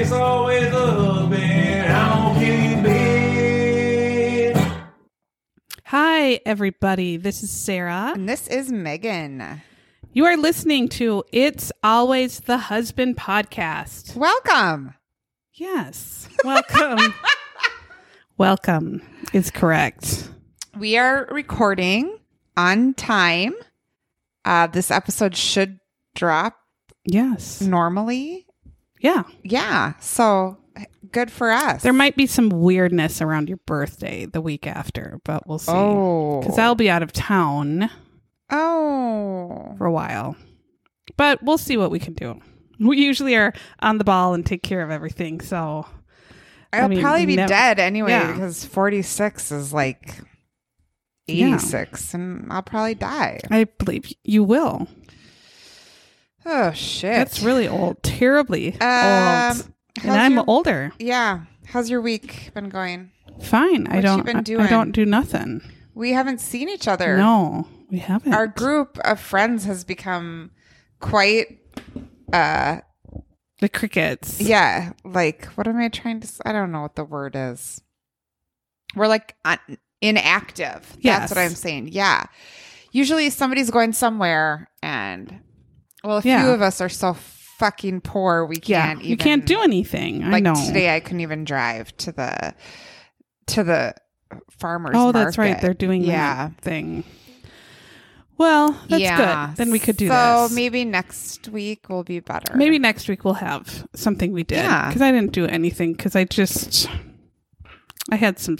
it's always the husband. I'm gonna kill you, babe. Hi, everybody. This is Sarah. And this is Megan. You are listening to It's Always the Husband podcast. Welcome. Yes. Welcome. Welcome is correct. We are recording on time. Uh, this episode should drop Yes. normally. Yeah. Yeah. So good for us. There might be some weirdness around your birthday the week after, but we'll see. Oh. Because I'll be out of town Oh. for a while. But we'll see what we can do. We usually are on the ball and take care of everything. So I'll mean, probably be dead anyway Yeah. because 46 is like 86 and I'll probably die. I believe you will. Oh, shit. That's really old. Terribly Um, old. And I'm your- older. Yeah. How's your week been going? Fine. I What you don't been I- I don't do nothing. We haven't seen each other. No, we haven't. Our group of friends has become quite uh the crickets. yeah, like what am I trying to I don't know what the word is. We're like inactive. Yes. That's what I'm saying. Yeah. Usually somebody's going somewhere and well, a Yeah. few of us are so fucking poor we can't even you can't do anything. I like know. today I couldn't even drive to the to the farmers Oh, that's right. They're doing yeah. that thing. Well, that's yeah. good. Then we could do so this. maybe next week will be better. Maybe next week we'll have something we did. Yeah. Because I didn't do anything because I just I had some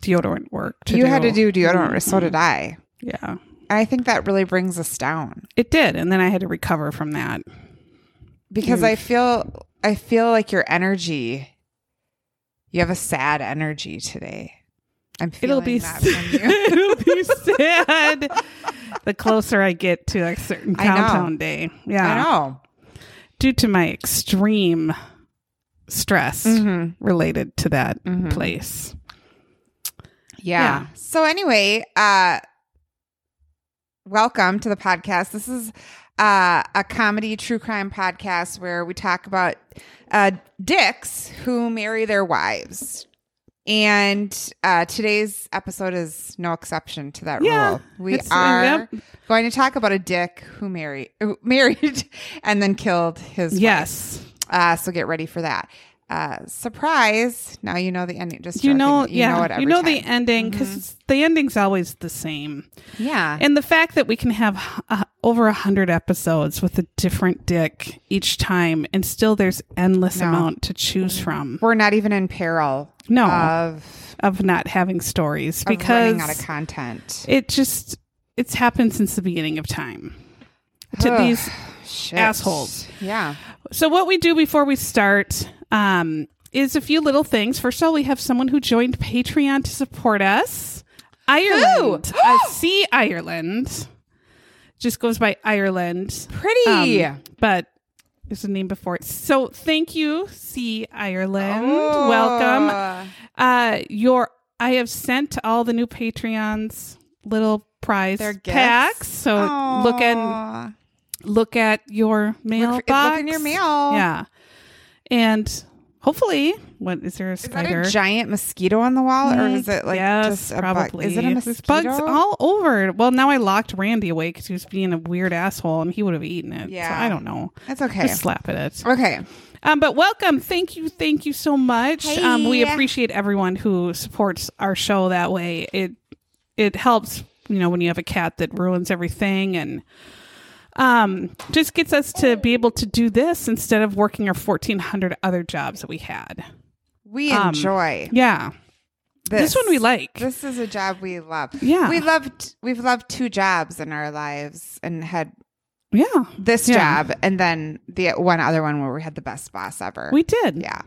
deodorant work to you do. had to do deodorant. So Mhm. did I. Yeah. I think that really brings us down It did. And then I had to recover from that. because Mm. I feel I feel like your energy. You have a sad energy today. I'm feeling It'll be that from you. it'll be sad the closer I get to a certain countdown day. Yeah. I know. Due to my extreme stress Mhm. related to that Mhm. place. Yeah. Yeah. So anyway, uh welcome to the podcast. This is uh a comedy true crime podcast where we talk about uh dicks who marry their wives. And uh today's episode is no exception to that Yeah, rule. We are yep. going to talk about a dick who married who married and then killed his wife. Yes. Uh so get ready for that. Uh surprise. Now you know the ending. Just You joking. know, you yeah, know you know the ending because the ending's always the same. Yeah. And the fact that we can have uh, over a hundred episodes with a different dick each time, and still there's endless No. amount to choose from. we're not even in peril No, of, of not having stories because running out of content. it just it's happened since the beginning of time to Ugh, these Shit. assholes. Yeah. So what we do before we start um, is a few little things. First of all, we have someone who joined Patreon to support us. Ireland. I see Ireland. Just goes by Ireland. Pretty. Um, but there's a name before it. So thank you, C Ireland. Oh. Welcome. Uh your I have sent all the new Patreons little prize Their gifts? packs. So look at look at your mailbox. Look, look in your mail. Yeah. And hopefully, what is there a spider? a giant mosquito on the wall, or is it like yes, just a probably. bug? Is it a There's mosquito? bugs all over. Well, now I locked Randy away because he was being a weird asshole, and he would have eaten it. Yeah. so I don't know. That's okay. Just slap at it. Okay. Um, but welcome. Thank you. Thank you so much. Um, we appreciate everyone who supports our show that way. It it helps, you know, when you have a cat that ruins everything and um just gets us to be able to do this instead of working our 1400 other jobs that we had. We Um, enjoy Yeah. This, one we like. This is a job we love. Yeah. We loved we've loved two jobs in our lives and had Yeah. this Yeah. job, and then the one other one where we had the best boss ever. We did. yeah.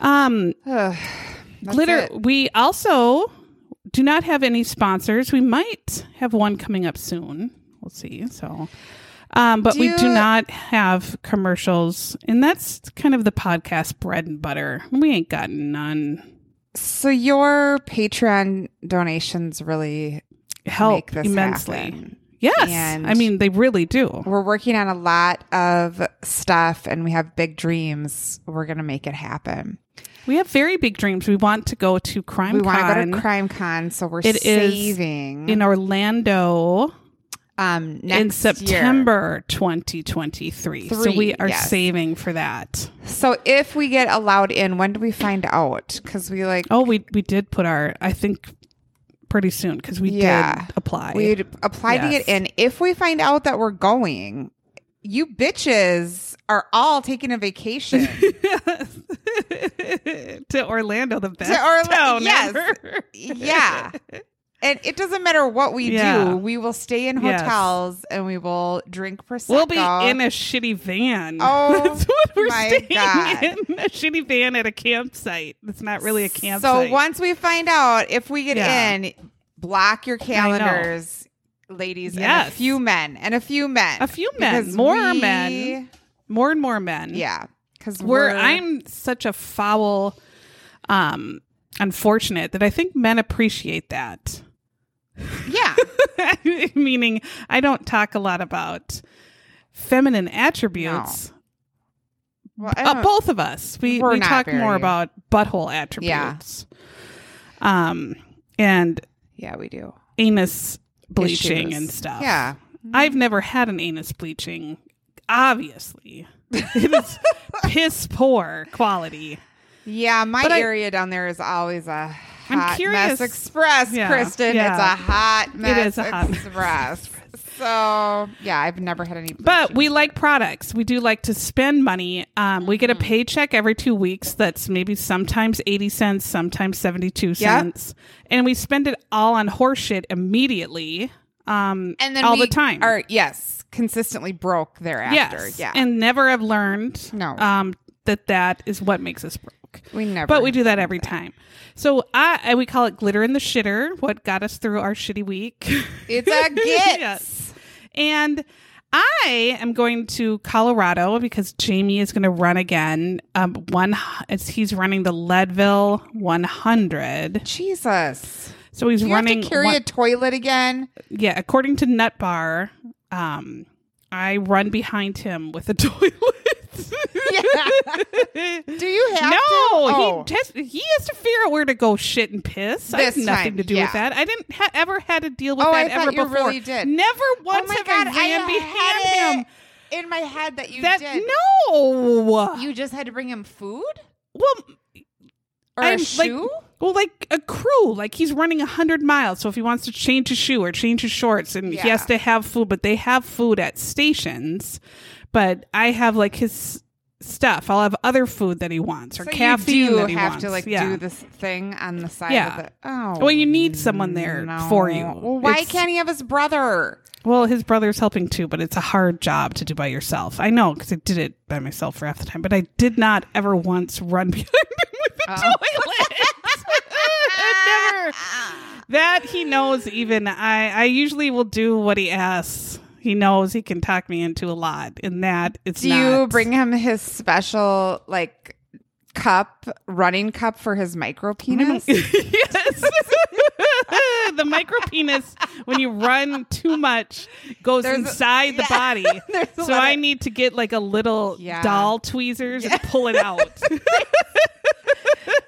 Um, glitter. it. We also do not have any sponsors. We might have one coming up soon. We'll see. So, um, but we Do do not have commercials, and that's kind of the podcast bread and butter. We ain't got none. So your Patreon donations really Help make this immensely. happen. Yes, And- I mean they really do. We're working on a lot of stuff, and we have big dreams. We're gonna make it happen. We have very big dreams. We want to go to Crime we want to go Con to Crime Con, so we're It saving in Orlando um next in year. September 2023. so we are yes. saving for that. So if we get allowed in, when do we find out? Because we like Oh, we we did put our I think pretty soon because we Yeah. did apply. We applied apply to get in. If we find out that we're going, you bitches are all taking a vacation. to Orlando, the best Orla- town yes. ever. yeah. And it doesn't matter what we Yeah. do. We will stay in Yes. hotels and we will drink prosecco. We'll be in a shitty van. Oh, That's what we're staying God. in. A shitty van at a campsite. It's not really a campsite. So once we find out if we get Yeah. in, block your calendars, ladies, and a few men, and a few men, A few men. Because More we- men. more and more men. Yeah, because We're, we're, I'm such a foul um unfortunate that I think men appreciate that. Yeah. Meaning I don't talk a lot about feminine attributes. Well, Uh, both of us. We we talk more about butthole attributes. Um and yeah, we do anus bleaching Issues. and stuff. Yeah, I've never had an anus bleaching. Obviously. it is piss poor quality. yeah. My But I- area down there is always a hot curious- mess express, Yeah, Kristen. yeah. It's a hot mess is a hot express. so yeah, I've never had any. But we like products. We do like to spend money. Um, we get Mm-hmm. a paycheck every two weeks. That's maybe sometimes 80 cents, sometimes 72 cents. And we spend it all on horseshit immediately. Um, and then all the time. are yes consistently broke thereafter. yes. Yeah, And never have learned No. um, that that is what makes us broke. We never. But we do that every time. So I, I we call it glitter in the shitter. What got us through our shitty week? It's a get. Yes. And I am going to Colorado because Jamie is going to run again. Um, one, it's, he's running the Leadville 100. Jesus. So he's running. carry one- a toilet again? yeah, according to Nut Bar, um, I run behind him with a toilet. Do you have no, to? Oh. he just he has to figure out where to go shit and piss. I have nothing time, to do yeah. with that. I didn't ha- ever had to deal with Oh, that I ever before. really did. Never oh once oh my have god, I ran I behind had him. in my head that you that did. no. You just had to bring him food well, or I'm a like- shoe. Well, like a crew. Like he's running a hundred miles, so if he wants to change his shoe or change his shorts, and he has to have food, but they have food at stations. But I have like his stuff. I'll have other food that he wants or so caffeine you do that he have wants. to like yeah. do this thing on the side Yeah. of it. Oh, Well, you need someone mm, there no. for you. Well, why It's- can't he have his brother? Well, his brother's helping too, but it's a hard job to do by yourself. I know because I did it by myself for half the time, but I did not ever once run behind him with a Oh. toilet. Never. Ah. That he knows. Even I, I usually will do what he asks. He knows he can talk me into a lot, and that it's Do not. you bring him his special like cup, running cup for his micro penis? yes. the micro penis, when you run too much, goes There's a- inside the yeah. body. There's so I of- need to get like a little Yeah. doll tweezers and pull it out.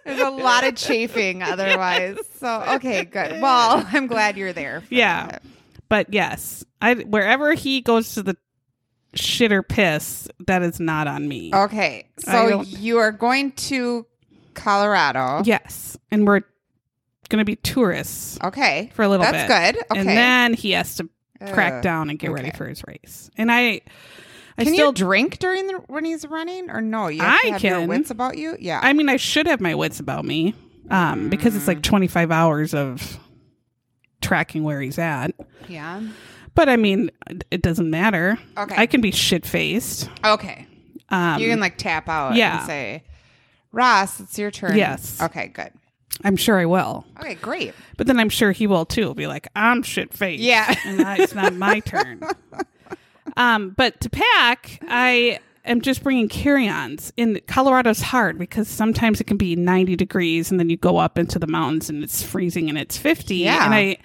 There's a lot of chafing otherwise. So okay, good. Well, I'm glad you're there. Yeah. that. but yes, I wherever he goes to the shit or piss, that is not on me. Okay, so you are going to Colorado. Yes, and we're gonna be tourists Okay, for a little that's bit. That's good. Okay, And then he has to crack down and get ready for his race. And I, I Can still you drink during the when he's running, or no? You have I to have your wits about you. Yeah. I mean, I should have my wits about me um, because it's like 25 hours of tracking where he's at. yeah. But I mean, it doesn't matter. Okay. I can be shit faced. Okay. Um, You can like tap out yeah. and say, Ross, it's your turn. Yes. Okay, good. I'm sure I will. Okay, great. But then I'm sure he will too. Will Be like, I'm shit faced. Yeah. and I, it's not my turn. Um, but to pack, I am just bringing carry-ons. In Colorado's hard because sometimes it can be 90 degrees, and then you go up into the mountains and it's freezing and it's 50. Yeah. And I,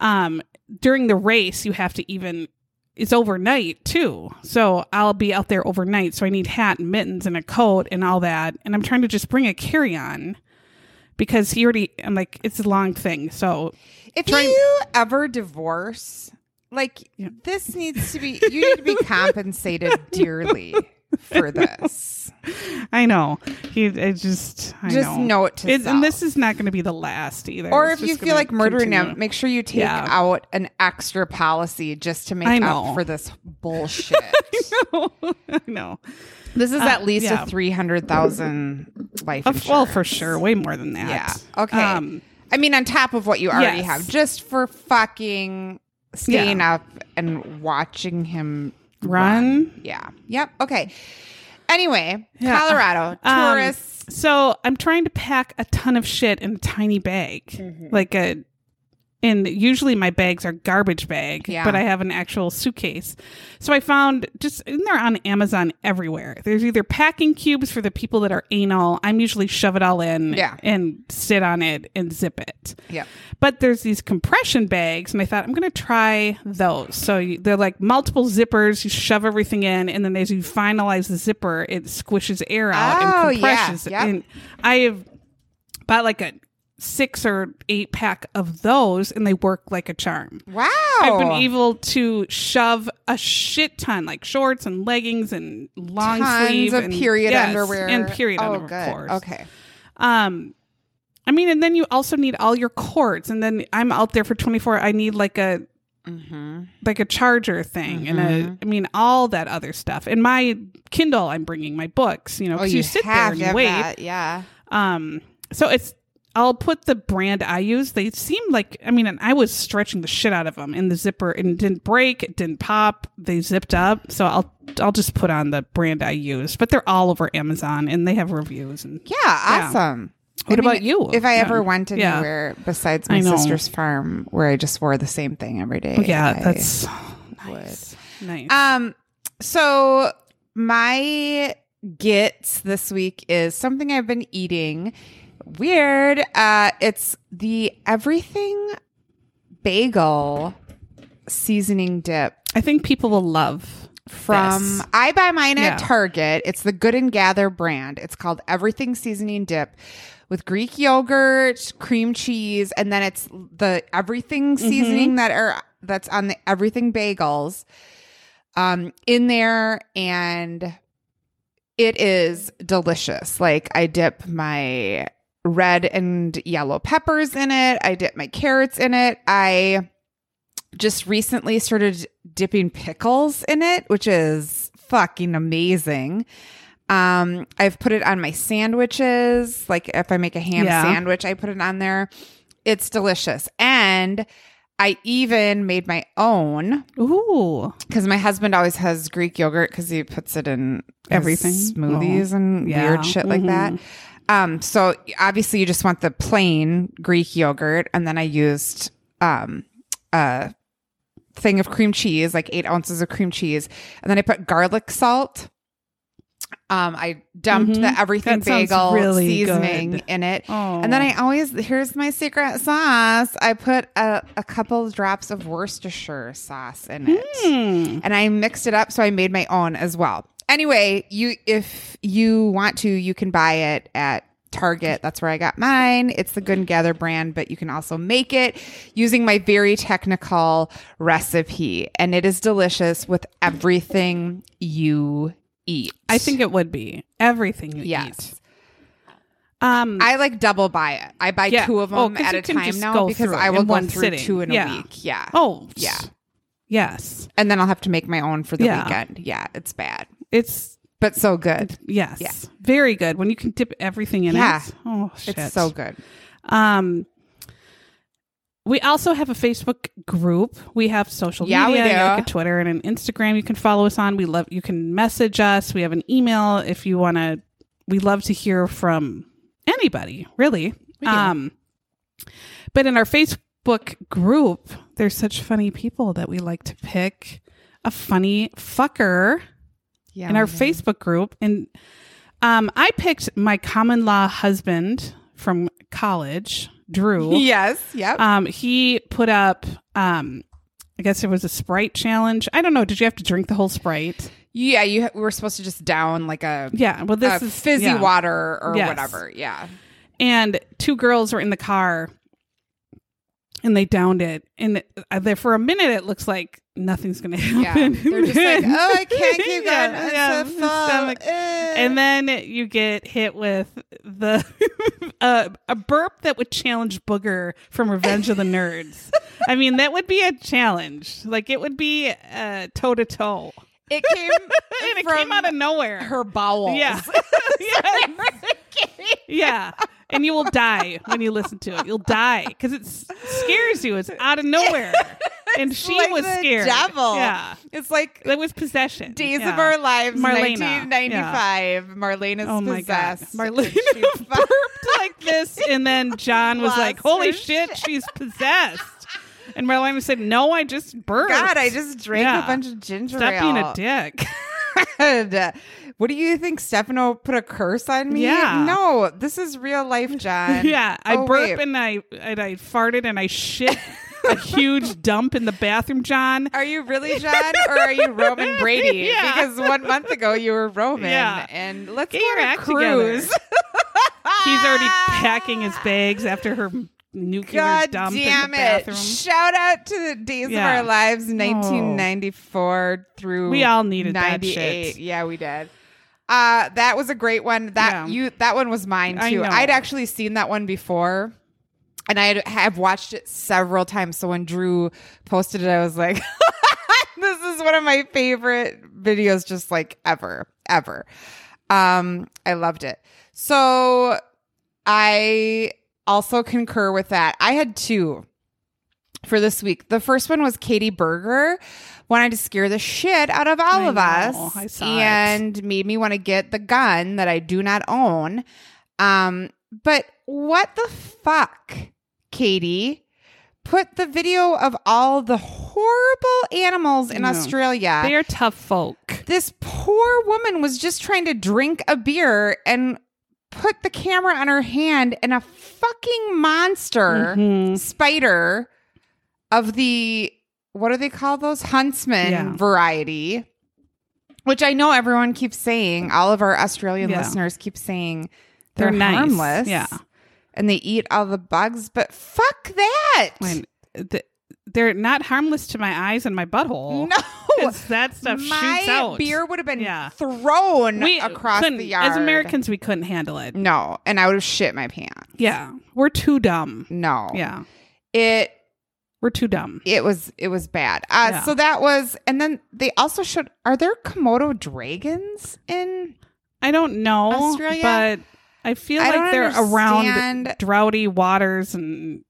um, during the race, you have to even. It's overnight too, so I'll be out there overnight. So I need hat and mittens and a coat and all that. And I'm trying to just bring a carry-on because he already. I'm like, it's a long thing, so If Trying- you ever divorce, like this needs to be, you need to be compensated dearly for this. I know. He I just I Just know. note to It- and this is not going to be the last either. Or It's if you feel like murdering continue. him, make sure you take Yeah. out an extra policy just to make up for this bullshit. I know. this is Uh, at least yeah. a three hundred thousand life insurance. well, for sure, way more than that. Yeah. Okay. Um, I mean, on top of what you already Yes. have, just for fucking staying up and watching him run. Yeah. Yep. Okay. Anyway, Yeah. Colorado Um, tourists. So I'm trying to pack a ton of shit in a tiny bag, Mm-hmm. like a. And usually my bags are garbage bag, Yeah. but I have an actual suitcase. So I found just and they're on Amazon everywhere. There's either packing cubes for the people that are anal. I'm usually shove it all in Yeah. and sit on it and zip it. Yep. But there's these compression bags, and I thought I'm going to try those. So you, they're like multiple zippers. You shove everything in, and then as you finalize the zipper, it squishes air out Oh, and compresses. it. Yep. And I have bought like a six or eight pack of those, and they work like a charm. Wow. I've been able to shove a shit ton, like shorts and leggings and long Tons sleeve of and period yes, underwear and period oh, underwear. Good. Of course. Okay. Um, I mean, and then you also need all your cords, and then I'm out there for 24. I need like a Mm-hmm. like a charger thing, and a, I mean all that other stuff. And my Kindle, I'm bringing my books. You know, Oh, 'cause you, you, sit there and wait. that, Yeah. Um, so it's. I'll put the brand I use. They seem like I mean, and I was stretching the shit out of them in the zipper, and it didn't break, it didn't pop. They zipped up, so I'll I'll just put on the brand I use. But they're all over Amazon, and they have reviews. And Yeah. Awesome. What about you? If I Yeah. ever went Yeah. anywhere besides my sister's farm where I just wore the same thing every day. yeah, I that's nice. Nice. Um, so my gets this week is something I've been eating. Weird. Uh, it's the everything bagel seasoning dip I think people will love from this. I buy mine Yeah. at Target. It's the Good and Gather brand. It's called Everything Seasoning Dip with Greek yogurt, cream cheese, and then it's the everything Mm-hmm. seasoning that are that's on the everything bagels um in there and it is delicious. Like I dip my red and yellow peppers in it. I dip my carrots in it. I just recently started dipping pickles in it, which is fucking amazing. Um, I've put it on my sandwiches. Like if I make a ham Yeah. sandwich, I put it on there. It's delicious. And I even made my own Ooh, because my husband always has Greek yogurt because he puts it in Everything? smoothies and yeah. weird shit like that. Um, so obviously you just want the plain Greek yogurt, and then I used um a thing of cream cheese, like eight ounces of cream cheese, and then I put garlic salt. Um, I dumped Mhm. the everything That bagel really seasoning good. in it. Oh. And then I always here's my secret sauce. I put a, a couple drops of Worcestershire sauce in it Hmm. and I mixed it up so I made my own as well. Anyway, you if you want to, you can buy it at Target. That's where I got mine. It's the Good and Gather brand, but you can also make it using my very technical recipe and it is delicious with everything you eat. I think it would be everything you yes. eat. Um, I like double buy it. I buy Yeah. two of Oh, at a time now because I will go one through sitting. two in Yeah. a week. Yeah. oh Yeah. yes, And then I'll have to make my own for the Yeah. weekend. Yeah, it's bad, it's but so good. yes, Yeah. very good when you can dip everything in Yeah. it. Oh shit, It's so good. Um, we also have a Facebook group. We have social Yeah, we media, do. like a Twitter and an Instagram. You can follow us on. We love. You can message us. We have an email if you want to. We love to hear from anybody, really. Um, but in our Facebook group, there's such funny people that we like to pick a funny fucker Yeah. in our. Facebook group, and um, I picked my common law husband from college, Drew. Yes. Yep. Um, he put up, um, I guess it was a Sprite challenge. I don't know. Did you have to drink the whole Sprite? yeah. You we were supposed to just down like a, Yeah. Well, this is fizzy yeah. water or Yes. whatever. Yeah. And two girls were in the car, and they downed it. And uh, there for a minute, it looks like nothing's going to Yeah. happen. They're just like, oh, I can't keep Yeah, going. Yeah, a fall. stomach. And then you get hit with the uh, a burp that would challenge Booger from Revenge of the Nerds. I mean, that would be a challenge. Like it would be toe to toe, it came and it came out of nowhere. her bowels. yeah, yeah, and you will die when you listen to it. You'll die because it scares you. It's out of nowhere, and she like was scared. devil. Yeah, It's like that was possession. Days Yeah. of Our Lives, Marlena. 1995. Marlena's Oh my god, possessed. Marlena she fu- burped like this, and then John was like, "Holy shit, she's possessed." And Marlena said, "No, I just burped. God, I just drank Yeah. a bunch of ginger stop ale. being a dick." God. What do you think? Stefano put a curse on me? Yeah. No, this is real life, John. yeah, I Oh, burped wait. and I and I farted and I shit a huge dump in the bathroom, John. Are you really John, or are you Roman Brady? Yeah. Because one month ago you were Roman. Yeah. And let's Get go on a act cruise. together. He's already packing his bags after her nuclear God dump damn in the it! bathroom. Shout out to the Days Yeah. of Our Lives, 1994 through We all needed that 98. shit. Yeah, we did. Uh, that was a great one. That Yeah. you that one was mine too. I'd actually seen that one before. And I have watched it several times. So when Drew posted it, I was like, this is one of my favorite videos, just like ever, ever. Um, I loved it. So I also concur with that. I had two for this week. The first one was Katie Berger wanted to scare the shit out of all I of know. us I saw it. and made me want to get the gun that I do not own. Um, but what the fuck, Katie? Put the video of all the horrible animals in. Australia They are tough folk. this poor woman was just trying to drink a beer and put the camera on her hand and a fucking monster Mhm. spider of the what do they call those huntsman Yeah. variety which i know everyone keeps saying all of our australian Yeah. listeners keep saying They're they're, nice. harmless Yeah. And they eat all the bugs but fuck that When th- they're not harmless to my eyes and my butthole. No, that stuff my shoots out. beer would have been Yeah. thrown we across the yard As Americans, we couldn't handle it. No, and I would have shit my pants. Yeah, we're too dumb. No. Yeah, It we're too dumb. it was it was bad. Uh Yeah. so that was and then they also showed are there Komodo dragons in I don't know, Australia? but I feel I like they're around understand- droughty waters and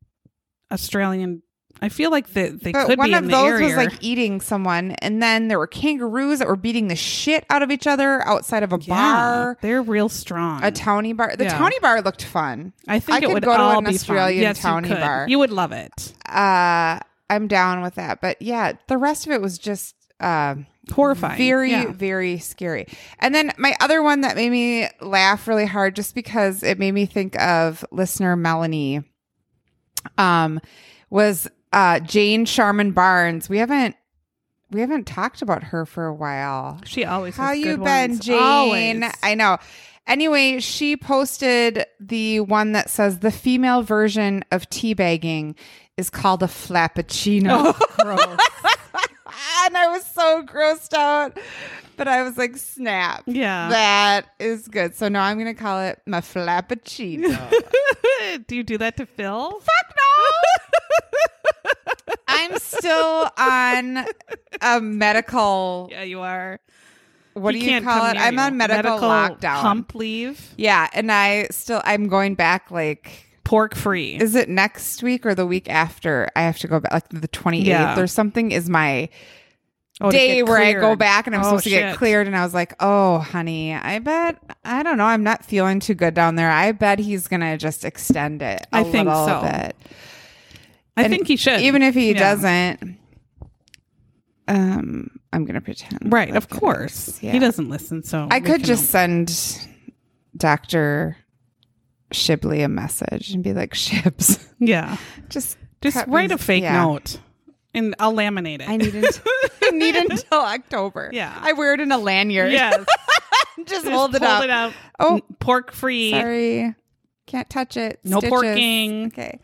Australian. I feel like they, they but could one be of in the those area. was like eating someone and then there were kangaroos that were beating the shit out of each other outside of a yeah, bar. they're real strong. A towny bar. The Yeah. towny bar looked fun. I think I it could would go to an be Australian. Yes, towny you bar. You would love it. Uh I'm down with that. But yeah, the rest of it was just uh Horrifying. Very, Yeah. very scary. And then my other one that made me laugh really hard just because it made me think of listener Melanie um was uh Jane Sharman Barnes. We haven't we haven't talked about her for a while. She always How you been, ones. Jane? Always. I know. Anyway, she posted the one that says the female version of teabagging is called a flappuccino. Gross. and I was so grossed out. But I was like, snap. Yeah. That is good. So now I'm going to call it my flappuccino. do you do that to Phil? Fuck no. I'm still on a medical, Yeah, you are. what He do you call it? I'm you. on medical, lockdown. Hump leave. Yeah. And I still, I'm going back like pork free. Is it next week or the week after? I have to go back, like the 28th Yeah. or something is my Oh, day where I go back and I'm Oh, supposed to get cleared. And I was like, oh, honey, I bet, I don't know. I'm not feeling too good down there. I bet he's going to just extend it a I think little so. bit. I And think he should. Even if he Yeah. doesn't, um, I'm going to pretend. Right, of course. Yeah. He doesn't listen, so I could just send Dr. Shibley a message and be like, Shibs, Yeah. just Just cut write me- a fake yeah. note and I'll laminate it. I need until, I need until October. Yeah. I wear it in a lanyard. yes. just Just hold it up. up. Oh, pork free. sorry. Can't touch it. No Stitches. porking. Okay.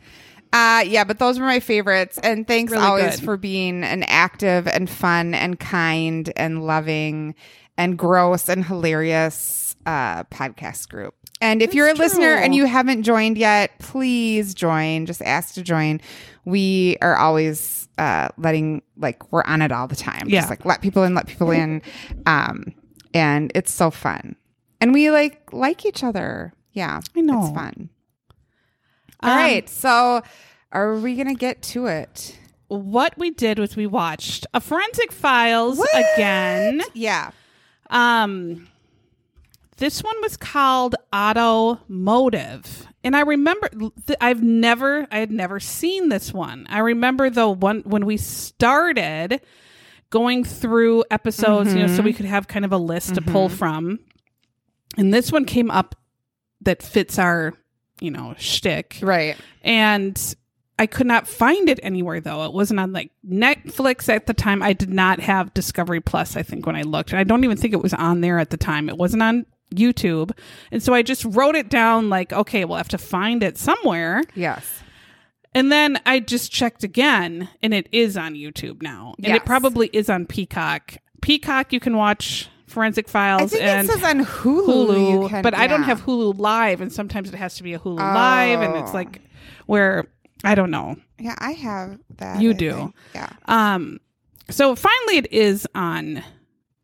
Uh, yeah, but those were my favorites. And thanks Really always good. for being an active and fun and kind and loving and gross and hilarious uh, podcast group. And if you're a listener true. and you haven't joined yet, please join. Just ask to join. We are always uh, letting, like, we're on it all the time. Yeah. Just like let people in, let people in. Um, and it's so fun. And we like like each other. Yeah. I know. It's fun. All Um, right. So are we going to get to it? What we did was we watched a Forensic Files What? again. Yeah. Um, this one was called Automotive, and I remember I've never, I had never seen this one. I remember though one when we started going through episodes, you know, so we mm-hmm. could have kind of a list to pull mm-hmm. from, and this one came up that fits our, you know, shtick, Right. and I could not find it anywhere though. It wasn't on like Netflix at the time. I did not have Discovery Plus, I think, when I looked. And I don't even think it was on there at the time. It wasn't on YouTube. And so I just wrote it down like, okay, we'll have to find it somewhere. Yes. And then I just checked again and it is on YouTube now. And Yes. it probably is on Peacock. Peacock, you can watch Forensic Files I think and it says on Hulu. Hulu, you can- but I don't have Hulu Live, and sometimes it has to be a Hulu Live, and it's Oh. like where I don't know. Yeah, I have that. You I do. think. Yeah. Um, so finally, it is on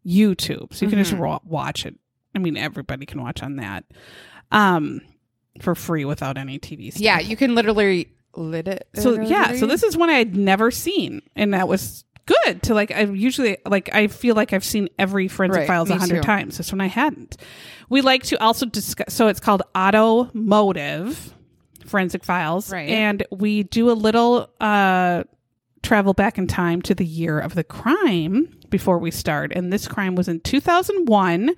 YouTube, so you can just Mm-hmm. watch it. I mean, everybody can watch on that, um, for free without any TV. Stuff. Yeah, you can literally lit it. So yeah, so this is one I had never seen, and that was good. To like, I usually like I feel like I've seen every Forensic Right, Files a hundred times. This one I hadn't. We like to also discuss. So it's called Automotive Forensic Files, Right. and we do a little uh travel back in time to the year of the crime before we start. And this crime was in 2001,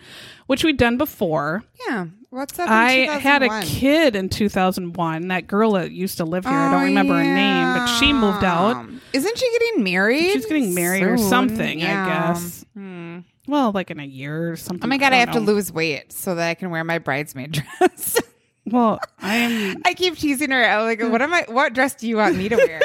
which we'd done before. Yeah. What's up? in I had a kid in 2001. That girl that used to live here, I don't Oh, remember her name, but she moved out. Isn't she getting married? She's getting married or soon? something, I guess. Hmm. Well, like in a year or something. Oh my god, I, have don't to lose weight so that I can wear my bridesmaid dress. Well, I am. I keep teasing her. I'm like, what am I? What dress do you want me to wear?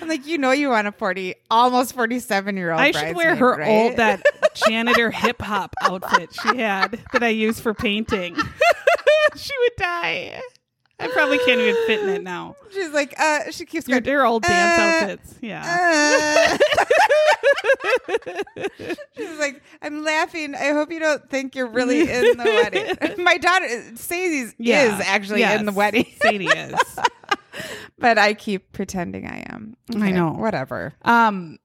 I'm like, you know, you want a forty, almost forty-seven year old. I should wear her right? old that janitor hip hop outfit she had that I used for painting. she would die. I probably can't even fit in it now. She's like, uh, she keeps Your, going. your old dance Uh, outfits, yeah. Uh. She's like, I'm laughing. I hope you don't think you're really in the wedding. My daughter Sadie's Yeah. is actually Yes. in the wedding, Sadie is. but I keep pretending I am. I know. Whatever. Um,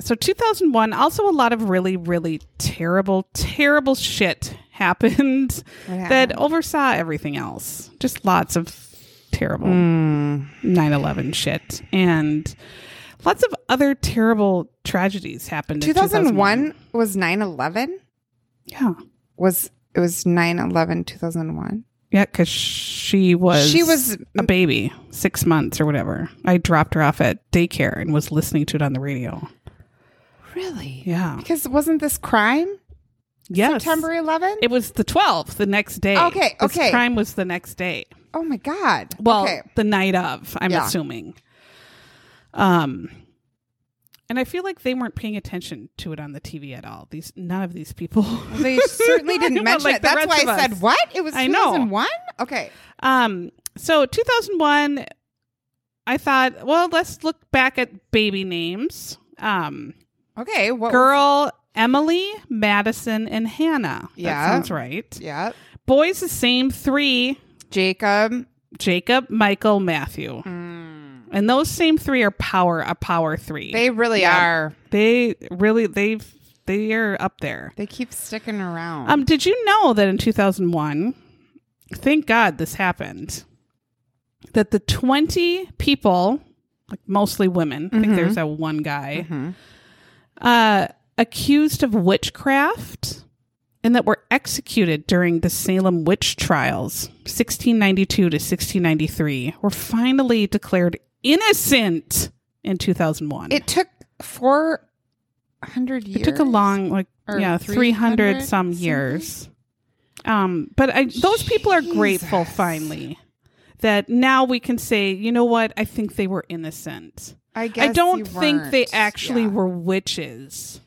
so 2001, also a lot of really, really terrible, terrible shit happened What that oversaw everything else. Just lots of terrible Mm. 9 11 shit. And lots of other terrible tragedies happened in 2001 was 9/11. Yeah. Was it was 9/11 2001? Yeah, because she was She was- a baby, six months or whatever. I dropped her off at daycare and was listening to it on the radio. Really? Yeah. Because wasn't this crime Yes. September 11th? It was the 12th, the next day. Okay, This okay. crime was the next day. oh my god. Well, okay. the night of, I'm Yeah. assuming. Um, and I feel like they weren't paying attention to it on the TV at all. These none of these people. They certainly didn't Well, mention like it. That's why I said us. what? It was I know. 2001? Okay. um, so 2001, I thought, well, let's look back at baby names. Um, Okay. What girl Emily, Madison, and Hannah. Yeah. that sounds right. Yeah. Boys, the same three. Jacob. Jacob, Michael, Matthew. And those same three are power a power three. They really Yeah. are. they really they've they are up there. They keep sticking around. Um, did you know that in 2001, thank God this happened, that the 20 people, like mostly women, I think there's that one guy, uh, accused of witchcraft and that were executed during the Salem witch trials, 1692 to 1693, were finally declared innocent in 2001. it took four hundred years. It took a long, like, yeah, 300 some something? years. Um, but I, those people are grateful finally that now we can say, you know what? I think they were innocent. I guess I don't think they actually Yeah. were witches.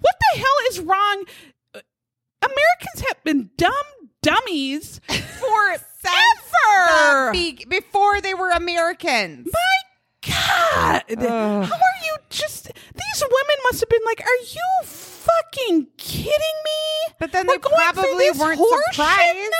What the hell is wrong? Uh, Americans have been dumb dummies forever. Be- before they were Americans. My God, how are you just? These women must have been like, "Are you fucking kidding me?" But then We're they probably weren't surprised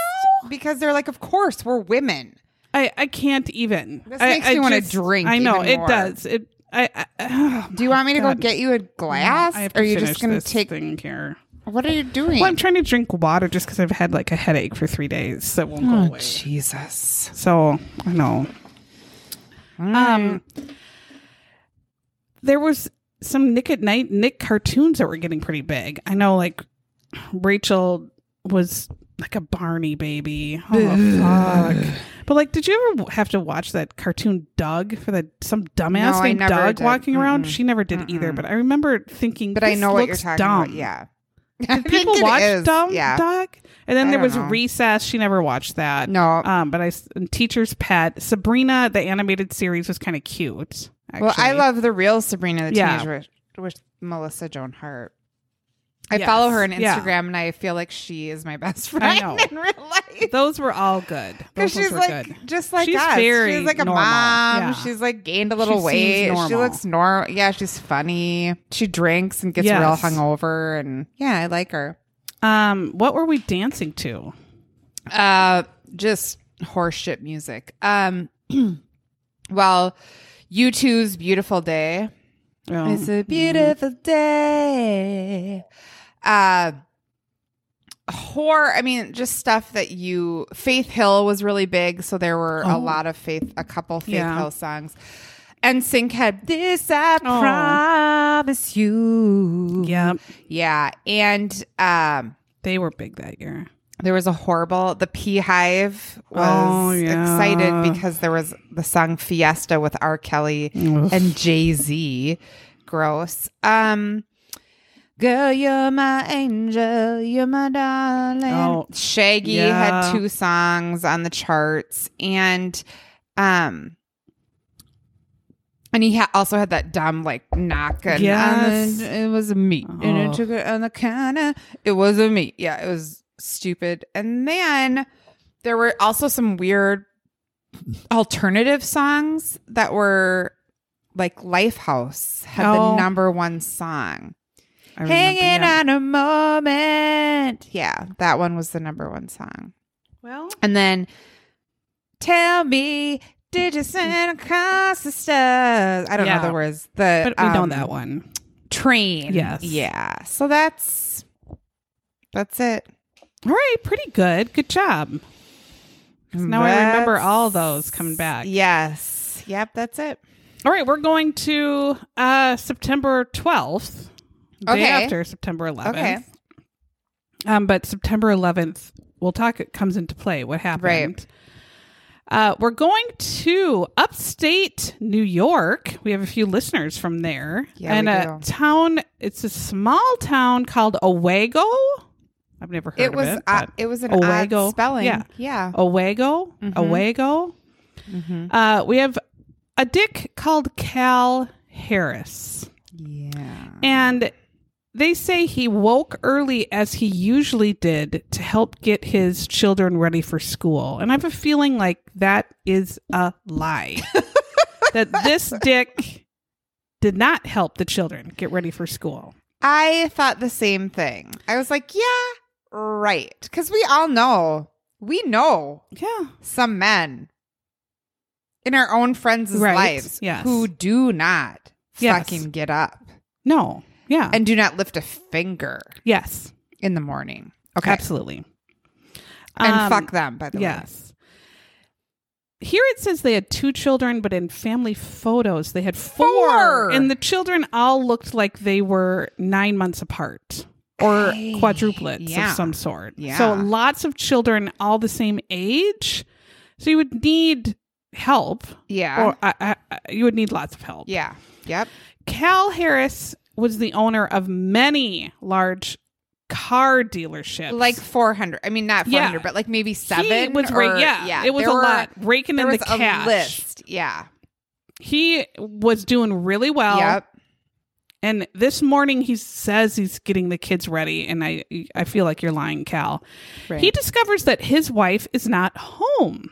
because they're like, of course, we're women. I I can't even. This I, makes I me wanna drink I know it more. does. It. I. I oh Do you want me to go get you a glass? I have or are you just going to take? thing here. What are you doing? Well, I'm trying to drink water just because I've had like a headache for three days that won't go oh, away. Jesus. So I know. Um, there was some Nick at Night Nick cartoons that were getting pretty big. I know, like Rachel was like a Barney baby. Oh fuck! But like, did you ever have to watch that cartoon Doug for that some dumbass No, named Doug did. walking around? Mm-mm. She never did either. Mm-mm. But I remember thinking, but I know what you're talking dumb. about. Yeah. Did people watch is. Dumb Yeah. And then I there was know. Recess. She never watched that. No. Um, but I Teacher's Pet, Sabrina, the animated series was kind of cute. Actually. Well, I love the real Sabrina the Yeah. Teenage Witch with Melissa Joan Hart. I Yes. follow her on Yeah. Instagram, and I feel like she is my best friend in real life. those were all good. Because she's like good. just like She's us. very she's like a normal. mom. Yeah. She's like gained a little She weight. She looks normal. Yeah, she's funny. She drinks and gets Yes. real hungover, and yeah, I like her. Um, what were we dancing to? Uh, just horseshit music. Um, well, U 2's "Beautiful Day." Oh, It's a beautiful day. Uh horror, I mean, just stuff that you Faith Hill was really big, so there were a Oh. lot of Faith a couple Faith Yeah. Hill songs. NSYNC had this I Oh. promise you. Yep, Yeah. And um they were big that year. there was a horrible the P Hive was Oh, yeah. excited because there was the song Fiesta with R. Kelly Ugh. and Jay Z. Gross. Um Girl, you're my angel, you're my darling. Oh, Shaggy yeah. had two songs on the charts and um and he ha- also had that dumb like knock and Yes. and it was a meat and Oh. it took it on the counter. It was a meat. Yeah, it was stupid. And then there were also some weird alternative songs that were like Lifehouse had Oh. the number one song. I remember, Hanging yeah. on a moment. Yeah, that one was the number one song. Well, And then tell me, did you send across the stars? I don't Yeah. know the words. The but we know um, that one. train. Yes. Yeah. So that's that's it. All right, pretty good. Good job. 'Cause now I remember all those coming back. Yes. Yep, that's it. All right, we're going to uh September 12th, day Okay. after September 11th. Okay. Um, but September 11th, we'll talk. It comes into play. What happened? Right. Uh, we're going to upstate New York. We have a few listeners from there, Yeah, and a do. town. It's a small town called Owego. I've never heard It of was it. uh, it was an Owego. odd spelling. Yeah. Yeah. Owego, Mhm. Owego. Mhm. Uh, we have a dick called Cal Harris, Yeah. and they say he woke early as he usually did to help get his children ready for school. And I have a feeling like that is a lie. that this dick did not help the children get ready for school. I thought the same thing. I was like, yeah, right. Because we all know We know Yeah. some men in our own friends' Right, lives yes. who do not Yes. fucking get up No. Yeah. and do not lift a finger yes. in the morning. Okay. Absolutely. And Um, fuck them, by the way. Yes. Here it says they had two children, but in family photos they had four. Four! And the children all looked like they were nine months apart or quadruplets yeah. of some sort. Yeah. So lots of children all the same age. So you would need help. Yeah. Or I, I, I- you would need lots of help. yeah. Yep. Cal Harris was the owner of many large car dealerships. Like 400. I mean, not Yeah. 400, but like maybe seven. He was or- ra- yeah, it was a were- lot raking in the cash. list. Yeah. He was doing really well. yep. And this morning he says he's getting the kids ready, and I I feel like you're lying, Cal. Right. He discovers that his wife is not home,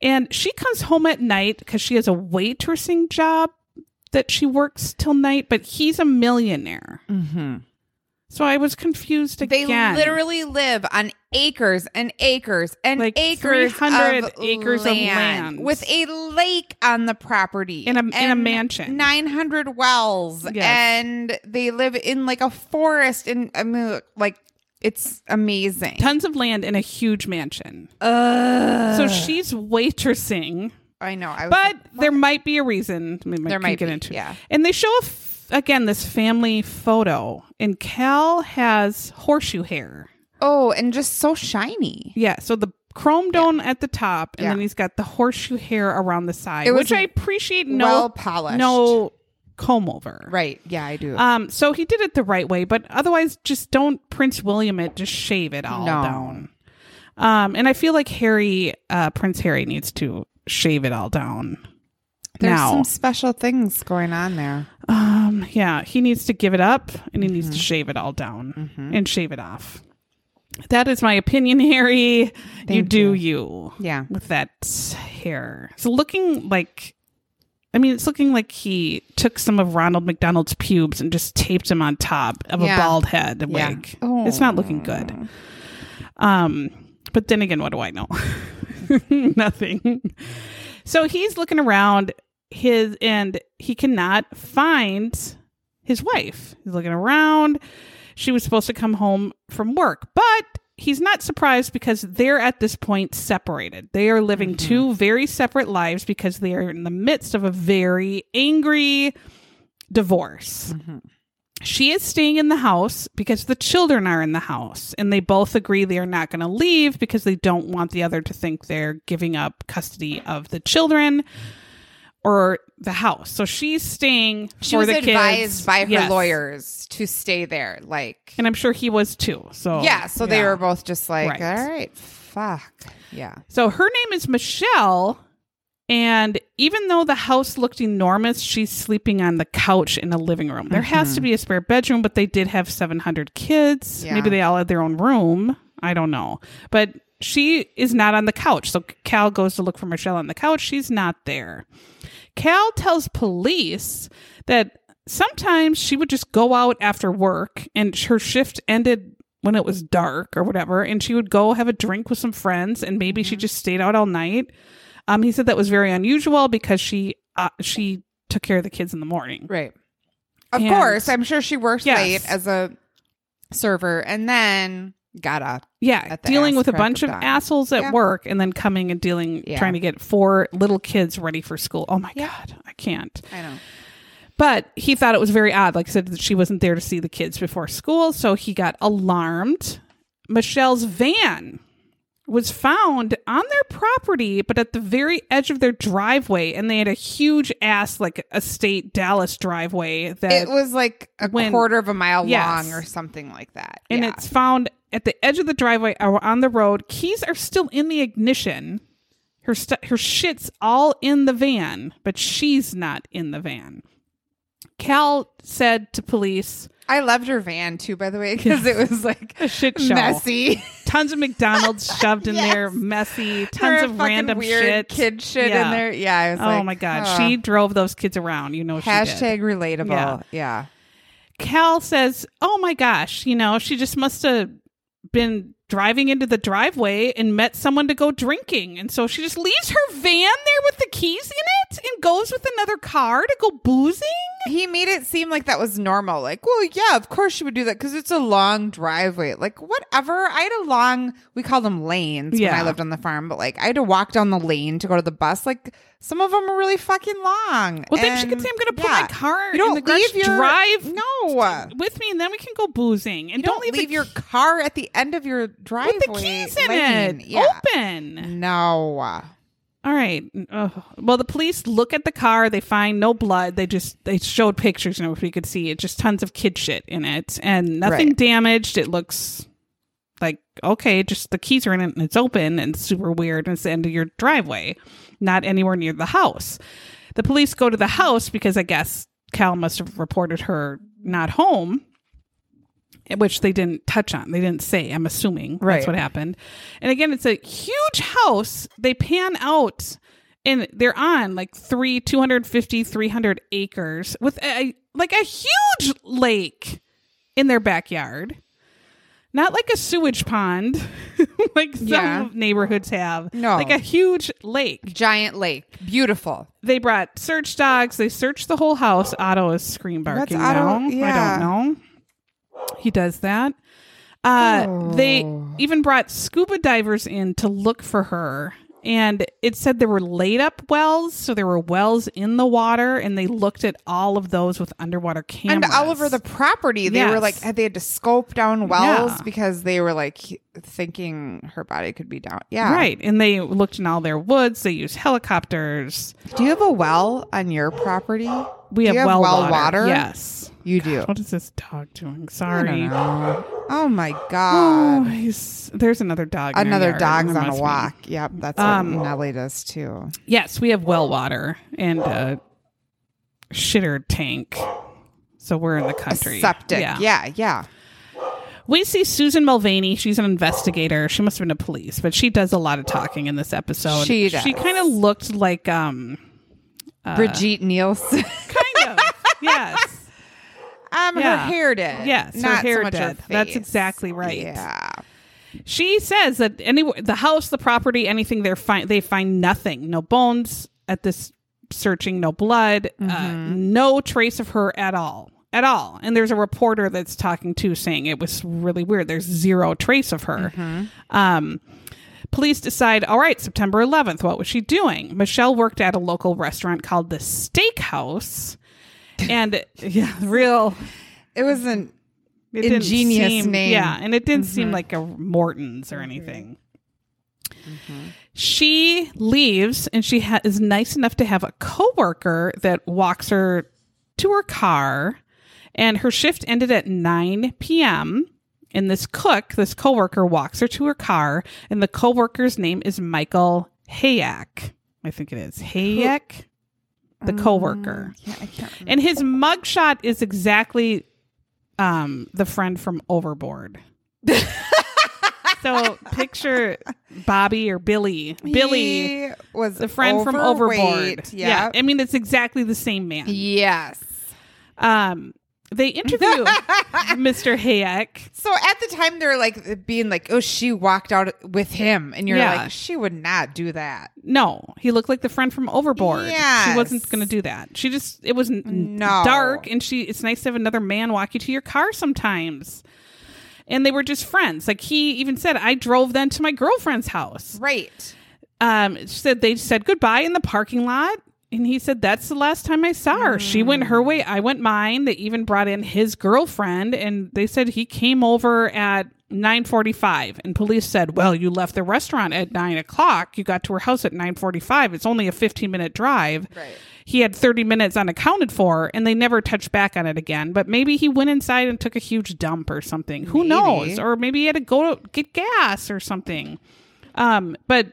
and she comes home at night because she has a waitressing job that she works till night. But he's a millionaire, mm-hmm. so I was confused again. They literally live on acres and acres and Like acres 300 of acres of land. with a lake on the property In a- in a mansion. 900 wells Yes. and they live in like a forest and I mean like it's amazing. tons of land in a huge mansion. Ugh. So she's waitressing. I know. I was but like, there might be a reason. I mean, There might get be, into it. yeah. And they show a f- again this family photo, and Cal has horseshoe hair. oh, and just so shiny. Yeah, so the chrome dome at the top, and Yeah. then he's got the horseshoe hair around the side, It was which I appreciate. No, well polished. no comb over. Right. Yeah, I do. Um, so he did it the right way, but otherwise, just don't Prince William it. Just shave it all No. down. Um, and I feel like Harry, uh, Prince Harry, needs to shave it all down. There's now. some special things going on there. Um, yeah, he needs to give it up and he needs Mm-hmm. to shave it all down and shave it off. That is my opinion, Harry. you do you. Yeah. With that hair. It's looking like I mean, it's looking like he took some of Ronald McDonald's pubes and just taped them on top of Yeah. a bald head Yeah. wig. It's not looking good. Um, but then again, what do I know? Nothing. So he's looking around his and he cannot find his wife. He's looking around. She was supposed to come home from work, but he's not surprised because they're at this point separated. They are living mm-hmm. two very separate lives because they are in the midst of a very angry divorce. Mm-hmm. She is staying in the house because the children are in the house, and they both agree they are not going to leave because they don't want the other to think they're giving up custody of the children or the house. So she's staying She for was advised kids. by her Yes. lawyers to stay there. Like, and I'm sure he was too. So yeah. So they were both just like, Right. all right, fuck. Yeah. So her name is Michelle. And even though the house looked enormous, she's sleeping on the couch in the living room. There has to mm-hmm. be a spare bedroom, but they did have 700 kids. Yeah. Maybe they all had their own room. I don't know. But she is not on the couch. So Cal goes to look for Michelle on the couch. She's not there. Cal tells police that sometimes she would just go out after work and her shift ended when it was dark or whatever and she would go have a drink with some friends and maybe she mm-hmm. just stayed out all night um he said that was very unusual because she uh, she took care of the kids in the morning Right. Of And- course. I'm sure she worked Yes. late as a server and then got up. yeah dealing with a bunch of assholes at Yeah. work and then coming and dealing Yeah. trying to get four little kids ready for school oh my Yeah. god i can't I know. But he thought it was very odd. Like I said, that she wasn't there to see the kids before school. So he got alarmed. Michelle's van was found on their property, but at the very edge of their driveway. And they had a huge ass, like estate Dallas driveway that, It was like a when- quarter of a mile Yes. long or something like that. and yeah. it's found at the edge of the driveway or on the road. Keys are still in the ignition. Her st- her shit's all in the van, but she's not in the van. Cal said to police, I loved her van too, by the way, because it was like a shit show. messy. Tons of McDonald's shoved in there, messy, tons were of random weird shit. kid shit Yeah. in there. Yeah, I was Oh like, my god, huh. she drove those kids around. You know, she did. hashtag relatable. Yeah. Yeah. Cal says, "Oh my gosh, you know, she just must have been driving into the driveway and met someone to go drinking. And so she just leaves her van there with the keys in it and goes with another car to go boozing. He made it seem like that was normal. Like, well, yeah, of course she would do that because it's a long driveway. Like, whatever. I had a long, we called them lanes when I lived on the farm, but like, I had to walk down the lane to go to the bus. Like, some of them are really fucking long. Well, then she could say, I'm going to put yeah. my car You don't in the leave your drive No, with me and then we can go boozing. And you don't, leave, the, your car at the end of your driveway with the keys in lane. it Yeah. open. No. All right. Ugh. Well, the police look at the car. They find no blood. They just they showed pictures, and if we could see it, just tons of kid shit in it, and nothing Right. damaged. It looks like okay, just the keys are in it and it's open and it's super weird. And it's the end of your driveway, not anywhere near the house. The police go to the house because I guess Cal must have reported her not home. Which they didn't touch on. They didn't say. I'm assuming Right. that's what happened. And again, it's a huge house. They pan out and they're on like three 250 300 acres with a like a huge lake in their backyard not like a sewage pond like some Yeah. neighborhoods have No. like a huge lake Giant lake. Beautiful. they brought search dogs they searched the whole house otto is scream barking Otto? now Yeah. i don't know he does that uh, they Oh. even brought scuba divers in to look for her and it said there were laid up wells so there were wells in the water and they looked at all of those with underwater cameras And all over the property, they were like, they had to scope down wells Yeah. because they were like thinking her body could be down. Yeah. right and they looked in all their woods they used helicopters Do you have a well on your property? we have you have well, well water. water? yes You do. what is this dog doing sorry. Oh my Oh, God. he's there's another dog. Another dog's on a must be- walk. Yep. That's Um, what Nellie does too. Yes, we have well water and a shitter tank. So we're in the country. Septic. Yeah. yeah. We see Susan Mulvaney. She's an investigator. She must have been a police, but she does a lot of talking in this episode. She does. She kind of looked like um Brigitte Nielsen. kind of. yes. um, Yeah. her hair did. Yes, her Not hair so much her did. That's exactly right. Yeah. She says that anywhere the house, the property, anything they're find they find nothing. No bones at this searching, no blood, uh, Mm-hmm. no trace of her at all. At all. And there's a reporter that's talking to saying it was really weird. There's zero trace of her. Mm-hmm. Um Police decide, all right, September 11th, what was she doing? Michelle worked at a local restaurant called the Steakhouse. And yeah, real It was an it didn't Ingenious seem- name. Mm-hmm. Yeah, and it didn't seem like a Morton's or anything. She leaves, and she ha- is nice enough to have a coworker that walks her to her car. And her shift ended at 9 p.m. And this cook, this coworker, walks her to her car, and the coworker's name is Michael Hayak. I think it is Hayak, the coworker. yeah, I can't remember. And his mugshot is exactly um the friend from Overboard. so picture Bobby or Billy. Billy, He was the friend from Overboard. overweight. Yeah. Yeah. I mean it's exactly the same man. Yes. Um they interview Mr. Hayek. So at the time they're like being like, "Oh, she walked out with him," and you're Yeah. like, "She would not do that." No, he looked like the friend from Overboard. Yeah, She wasn't going to do that. She just it was n- No. dark and she it's nice to have another man walk you to your car sometimes. And they were just friends. Like he even said I drove then to my girlfriend's house. Right. Um she said they said goodbye in the parking lot and he said that's the last time I saw her. She went her way, I went mine. They even brought in his girlfriend and they said he came over at 945 and police said well you left the restaurant at 9 o'clock. You got to her house at 945 it's only a 15 minute drive. Right. he had 30 minutes unaccounted for and they never touched back on it again. But maybe he went inside and took a huge dump or something. Who Maybe. knows? Or maybe he had to go to get gas or something. Um but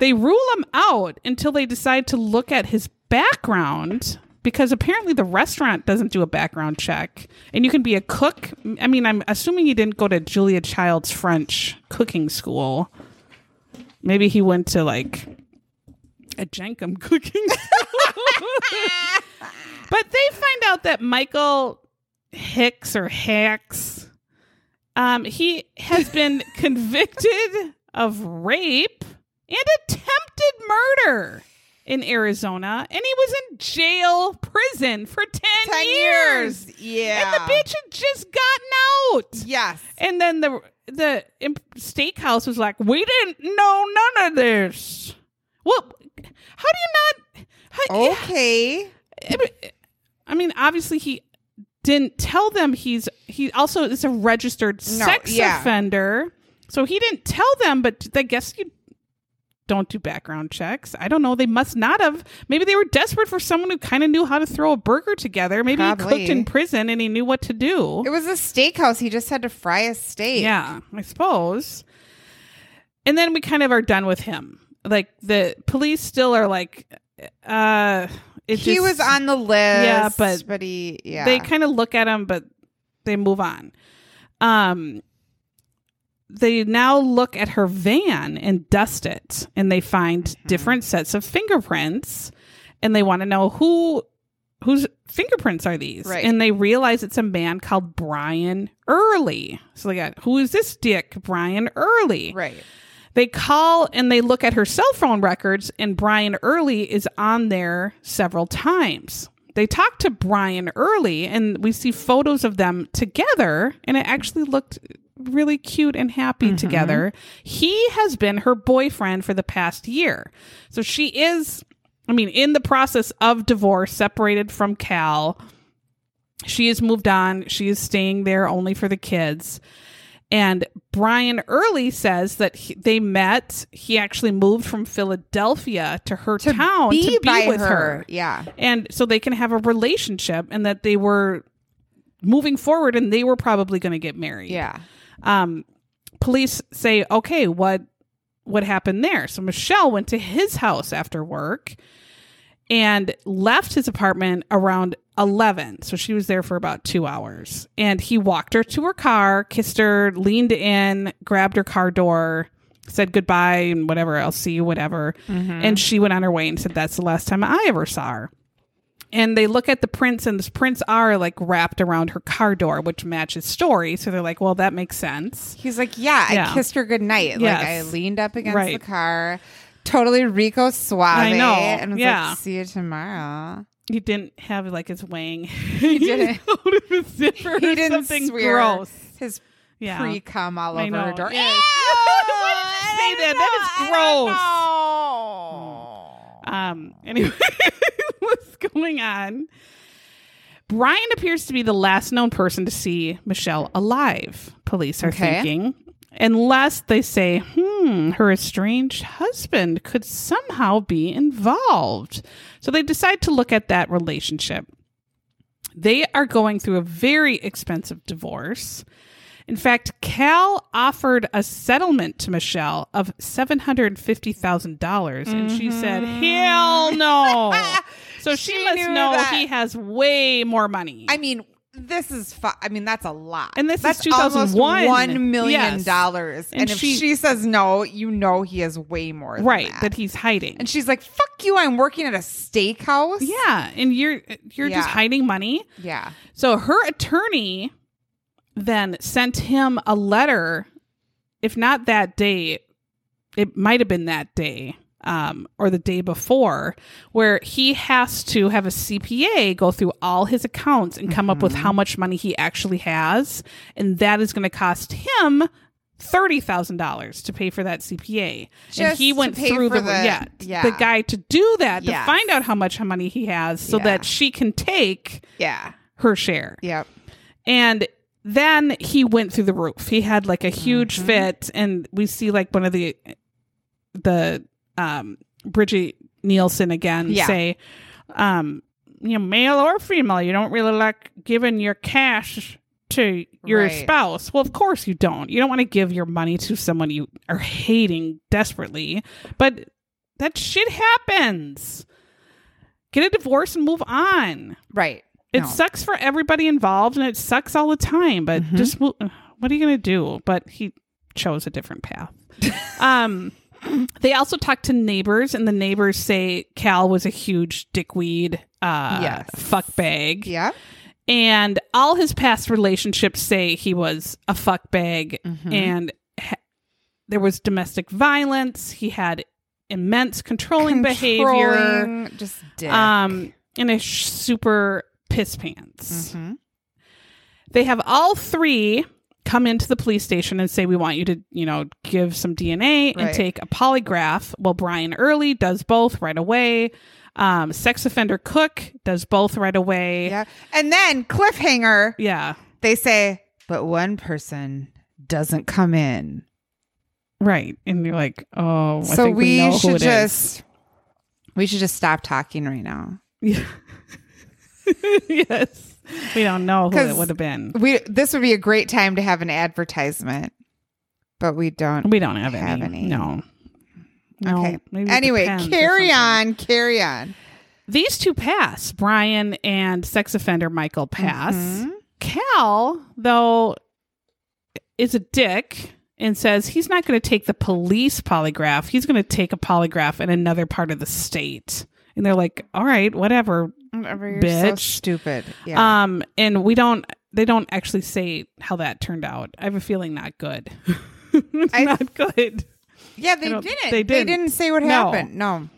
they rule him out until they decide to look at his background because apparently the restaurant doesn't do a background check. And you can be a cook. I mean i'm assuming he didn't go to julia child's french cooking school. Maybe he went to like a jenkum cooking but they find out that michael hicks or hacks Um, he has been convicted of rape and attempted murder in Arizona, and he was in jail, prison for 10, 10 years. years. Yeah. And the bitch had just gotten out. Yes. And then the the steakhouse was like, "We didn't know none of this." Well, how do you not? How, Okay. I mean, obviously he didn't tell them he's he also is a registered No, sex yeah. offender, so he didn't tell them. But I guess you don't do background checks. I don't know. They must not have. Maybe they were desperate for someone who kind of knew how to throw a burger together. Maybe he cooked in prison and he knew what to do. It was a steakhouse. He just had to fry a steak. Yeah, I suppose. And then we kind of are done with him. Like the police still are like, uh, it he just- was on the list. Yeah, but but he yeah. they kind of look at him, but they move on. Um, they now look at her van and dust it, and they find Mm-hmm. different sets of fingerprints, and they want to know who whose fingerprints are these, Right. and they realize it's a man called Brian Earley. So they got who is this dick, Brian Earley? right. They call and they look at her cell phone records, and Brian Earley is on there several times. They talk to Brian Earley, and we see photos of them together, and it actually looked really cute and happy mm-hmm. together. He has been her boyfriend for the past year. So she is, I mean, in the process of divorce, separated from Cal. She has moved on. She is staying there only for the kids. And Brian Earley says that he, they met. He actually moved from Philadelphia to her To town be, to be with her. her. Yeah. And so they can have a relationship and that they were moving forward and they were probably going to get married. Yeah. Um, police say, okay, what what happened there? So Michelle went to his house after work and left his apartment around 11. So she was there for about two hours. And he walked her to her car, kissed her, leaned in, grabbed her car door, said goodbye and whatever, I'll see you, whatever. Mm-hmm. And she went on her way and said, that's the last time I ever saw her. And they look at the prints, and the prints are like wrapped around her car door, which matches story. So they're like, well, that makes sense. He's like, yeah, I Yeah. kissed her goodnight. Like I leaned up against Right. the car. Totally Rico Suave. I know. And was Yeah. like, see you tomorrow. He didn't have like his wang. He didn't. out of his zipper. He didn't something swear gross. his Yeah. pre cum all I over know. her door. Yes. Ew! Why did you say that? That is gross. Um. Anyway, what's going on? Brian appears to be the last known person to see Michelle alive. Police are Okay. thinking, unless they say, "Hmm, her estranged husband could somehow be involved." So they decide to look at that relationship. They are going through a very expensive divorce. In fact, Cal offered a settlement to Michelle of $750,000 and she said, "Hell no." so she, She must know that. he has way more money. I mean, this is fu- I mean, that's a lot. And this is 2001. almost one million Yes. dollars. And And, if she- she, says no, you know he has way more. Than right, that. that he's hiding. and she's like, "Fuck you! I'm working at a steakhouse." yeah, and you're you're just hiding money. yeah. So her attorney then sent him a letter, if not that day, it might have been that day um, or the day before, where he has to have a CPA go through all his accounts and come up with Mm-hmm. how much money he actually has. And that is going to cost him. Thirty thousand dollars to pay for that CPA, and he went through the, the- yeah, yeah. the guy to do that Yes. to find out how much money he has, so Yeah. that she can take Yeah. her share. Yep. And then he went through the roof. He had like a huge Mm-hmm. fit, and we see like one of the the um Brigitte Nielsen again Yeah. say, um, you know, male or female, you don't really like giving your cash to your Right. spouse. Well, of course you don't. You don't want to give your money to someone you are hating desperately, but that shit happens. Get a divorce and move on. Right. It No. sucks for everybody involved and it sucks all the time, but Mm-hmm. just what are you going to do? But he chose a different path. um they also talk to neighbors and the neighbors say Cal was a huge dickweed uh Yes. fuck bag. Yeah. And all his past relationships say he was a fuck bag Mm-hmm. and ha- there was domestic violence. He had immense controlling, behavior. Controlling, just dick. Um, and a sh- super piss pants. Mhm. They have all three come into the police station and say, We want you to, you know, give some DNA and Right. take a polygraph. Well, Brian Earley does both right away. Um, sex offender Cook does both right away. Yeah. And then cliffhanger, Yeah. they say, but one person doesn't come in. Right. And you're like, Oh, I so think we, we, should it is." just we should just stop talking right now. Yeah. yes. We don't know who it would have been. We this would be a great time to have an advertisement, but we don't. We don't have, Have any. any. No. No. okay. Anyway, carry on, carry on. These two pass. Brian and sex offender Michael pass. Mhm. Cal, though, is a dick and says he's not going to take the police polygraph. He's going to take a polygraph in another part of the state. And they're like, all right, whatever. Whatever, you're so Bitch. stupid. Yeah. Um, and we don't, they don't actually say how that turned out. I have a feeling not good. I- not good. yeah, they didn't. they They didn't. didn't, say what No. happened. No.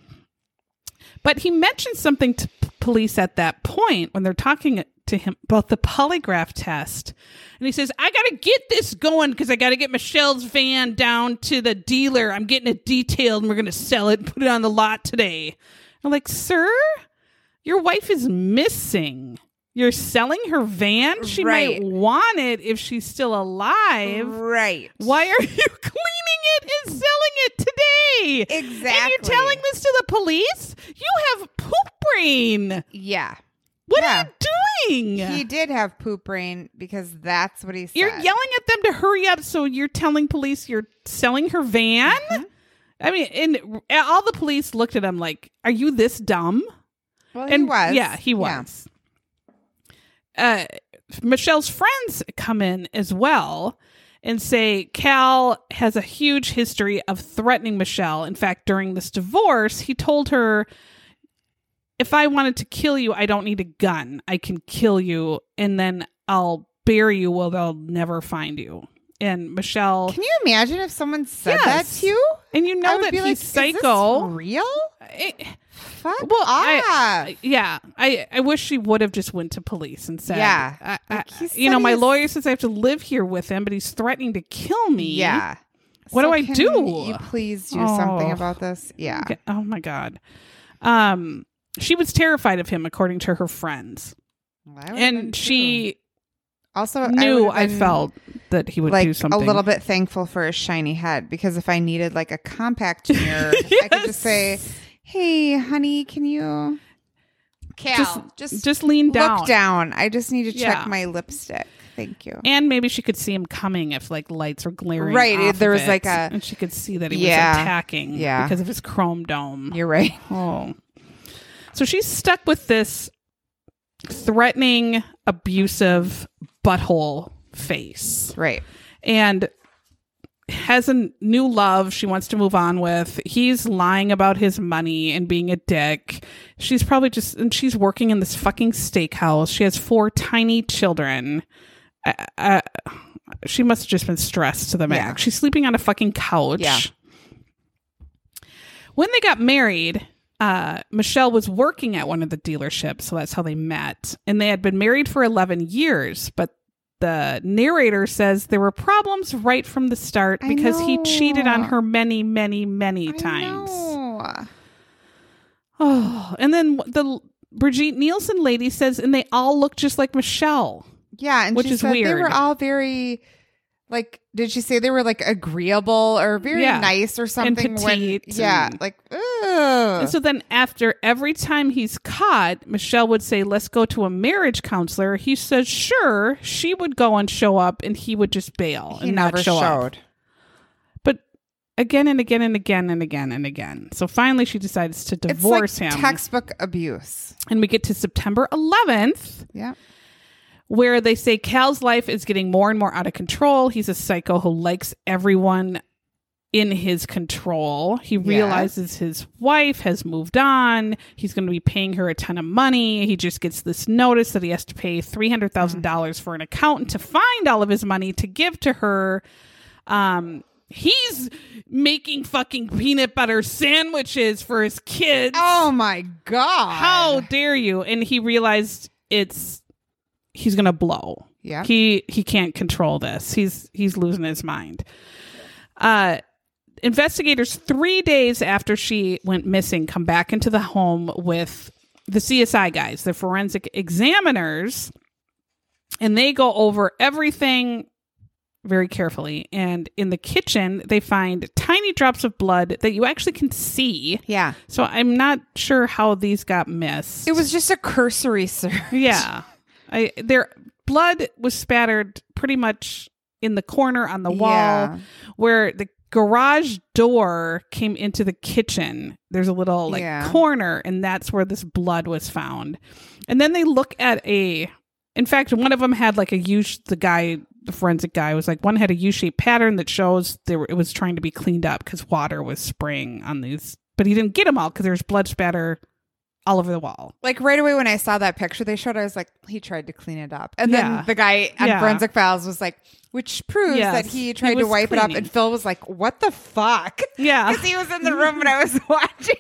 But he mentioned something to p- police at that point when they're talking to him about the polygraph test. And he says, I got to get this going because I got to get Michelle's van down to the dealer. I'm getting it detailed and we're going to sell it and put it on the lot today. I'm like, sir, your wife is missing. You're selling her van? She Right. might want it if she's still alive. Right. Why are you cleaning it and selling it today? Exactly. And you're telling this to the police? You have poop brain. Yeah. What Yeah. are you doing? He did have poop brain because that's what he said. you're yelling at them to hurry up, so you're telling police you're selling her van? Mm-hmm. I mean, and all the police looked at him like, Are you this dumb? Well, he and was. Yeah, he was. Uh, Michelle's friends come in as well and say Cal has a huge history of threatening Michelle. In fact, during this divorce, he told her, If I wanted to kill you, I don't need a gun. I can kill you, and then I'll bury you where they'll never find you. And Michelle, Can you imagine if someone said Yes. that to you? and you know that he's like, "Is this psycho. real? Fuck Well, off. I, yeah, I, I wish she would have just went to police and said, Yeah. I, I- Like, you know, my lawyer says I have to live here with him, but he's threatening to kill me. yeah. What do I do? You please do something Oh. about this. Yeah. Okay. Oh my god. Um, she was terrified of him, according to her friends, Well, and she also I knew would've I felt that he would like do something a little bit thankful for his shiny head because if I needed like a compact mirror, I could just say, "Hey, honey, can you?" Cal, Just- just Just lean down. look down. I just need to check Yeah. my lipstick. Thank you. And maybe she could see him coming if like lights were glaring. Right, off there of was it, like a- and she could see that he Yeah. was attacking. Yeah. because of his chrome dome. You're right. Oh. So she's stuck with this threatening, abusive butthole face Right. and has a new love she wants to move on with. He's lying about his money and being a dick. She's probably just, and she's working in this fucking steakhouse. She has four tiny children. Uh, uh, she must have just been stressed to the max. Yeah. She's sleeping on a fucking couch. Yeah. When they got married, uh, Michelle was working at one of the dealerships, so that's how they met. And they had been married for 11 years, but the narrator says there were problems right from the start I because he cheated on her many, many, many I times. know. Oh, and then the Brigitte Nielsen lady says, and they all look just like Michelle. Yeah, and Which she is said they were all very like did she say they were like agreeable or very Yeah. nice or something when petite yeah, and- like ugh. And so then, after every time he's caught, Michelle would say, Let's go to a marriage counselor. He says, Sure. She would go and show up, and he would just bail he and never not show up. showed. But again and again and again and again and again. So finally, she decides to divorce like him. textbook abuse. and we get to September 11th, Yeah. Where they say Cal's life is getting more and more out of control. He's a psycho who likes everyone in his control. He realizes his wife has moved on. He's going to be paying her a ton of money. He just gets this notice that he has to pay $300,000 for an accountant to find all of his money to give to her. Um, he's making fucking peanut butter sandwiches for his kids. Oh my god! How dare you? And he realized it's he's gonna blow. Yeah. He he can't control this. He's he's losing his mind. Uh investigators 3 days after she went missing come back into the home with the CSI guys, the forensic examiners, and they go over everything very carefully. And in the kitchen, they find tiny drops of blood that you actually can see. yeah, So I'm not sure how these got missed. it was just a cursory search. yeah. I their blood was spattered pretty much in the corner on the wall Yeah. where the garage door came into the kitchen. There's a little like Yeah. corner and that's where this blood was found. And then they look at a in fact, one of them had like a U the guy the forensic guy was like one had a U-shaped pattern that shows there it was trying to be cleaned up cuz water was spraying on these but he didn't get them all cuz there's blood spatter all over the wall. Like right away when I saw that picture they showed, I was like, he tried to clean it up, and Yeah. then the guy on Yeah. Forensic Files was like, which proves Yes. that he He tried to was wipe it up, and Phil was like, what the fuck? Yeah. Because he was in the room when I was watching.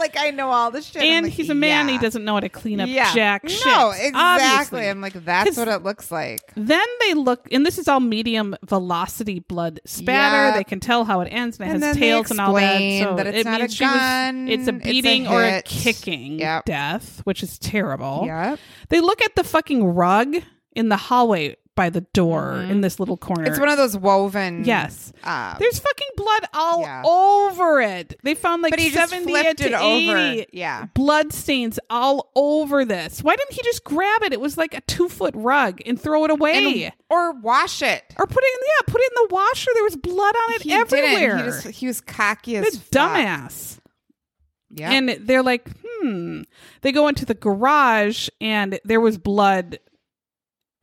Like I know all this shit, and like, he's a man. yeah. He doesn't know how to clean up Yeah. jack shit. no, exactly. obviously. I'm like, that's what it looks like. Then they look, and this is all medium velocity blood spatter. Yeah. They can tell how it ends, and it And has tails and all that. So that it's it not a means she was- it's a it's a beating or a kicking Yep. death, which is terrible. Yep. They look at the fucking rug in the hallway by the door in this little corner. Mm-hmm. It's one of those woven. yes. Um, There's fucking blood all Yeah. over it. They found like but he just 70 flipped to it over. 80 Yeah. blood stains all over this. Why didn't he just grab it? It was like a two foot rug and throw it away. And- or wash it. or put it in yeah, put it in the washer. There was blood on it He everywhere. He, just, he was cocky as fuck. dumbass. Yeah. And they're like, hmm. They go into the garage and there was blood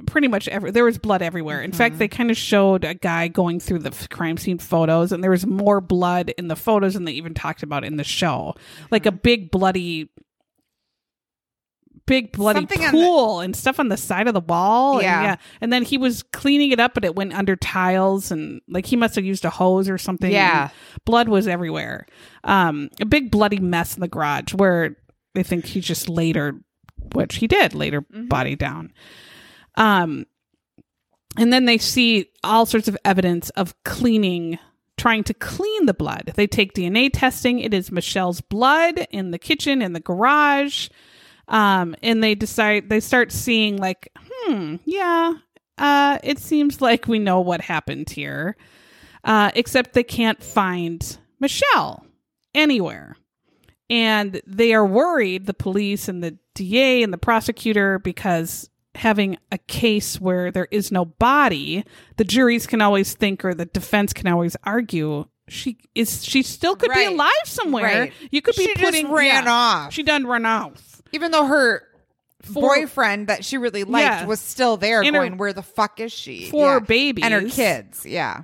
pretty much every there was blood everywhere. In Mm-hmm. fact, they kind of showed a guy going through the f- crime scene photos and there was more blood in the photos than they even talked about in the show. Like Mm-hmm. a big bloody big bloody Something on the- pool and stuff on the side of the wall. and Yeah. yeah. And then he was cleaning it up but it went under tiles and like he must have used a hose or something. Yeah. Blood was everywhere. Um a big bloody mess in the garage where they think he just later which he did later Mm-hmm. body down. Um and then they see all sorts of evidence of cleaning trying to clean the blood. They take DNA testing. It is Michelle's blood in the kitchen in the garage. Um and they decide they start seeing like, hmm, yeah, uh it seems like we know what happened here. Uh except they can't find Michelle anywhere. And they are worried, the police and the DA and the prosecutor, because having a case where there is no body, the juries can always think or the defense can always argue she is she still could be alive somewhere. Right. You could be She just putting ran yeah, off. She done run off. Even though her For- boyfriend that she really liked Yeah. was still there, And her- going, "Where the fuck is she?" Four Yeah. babies. and her kids. Yeah.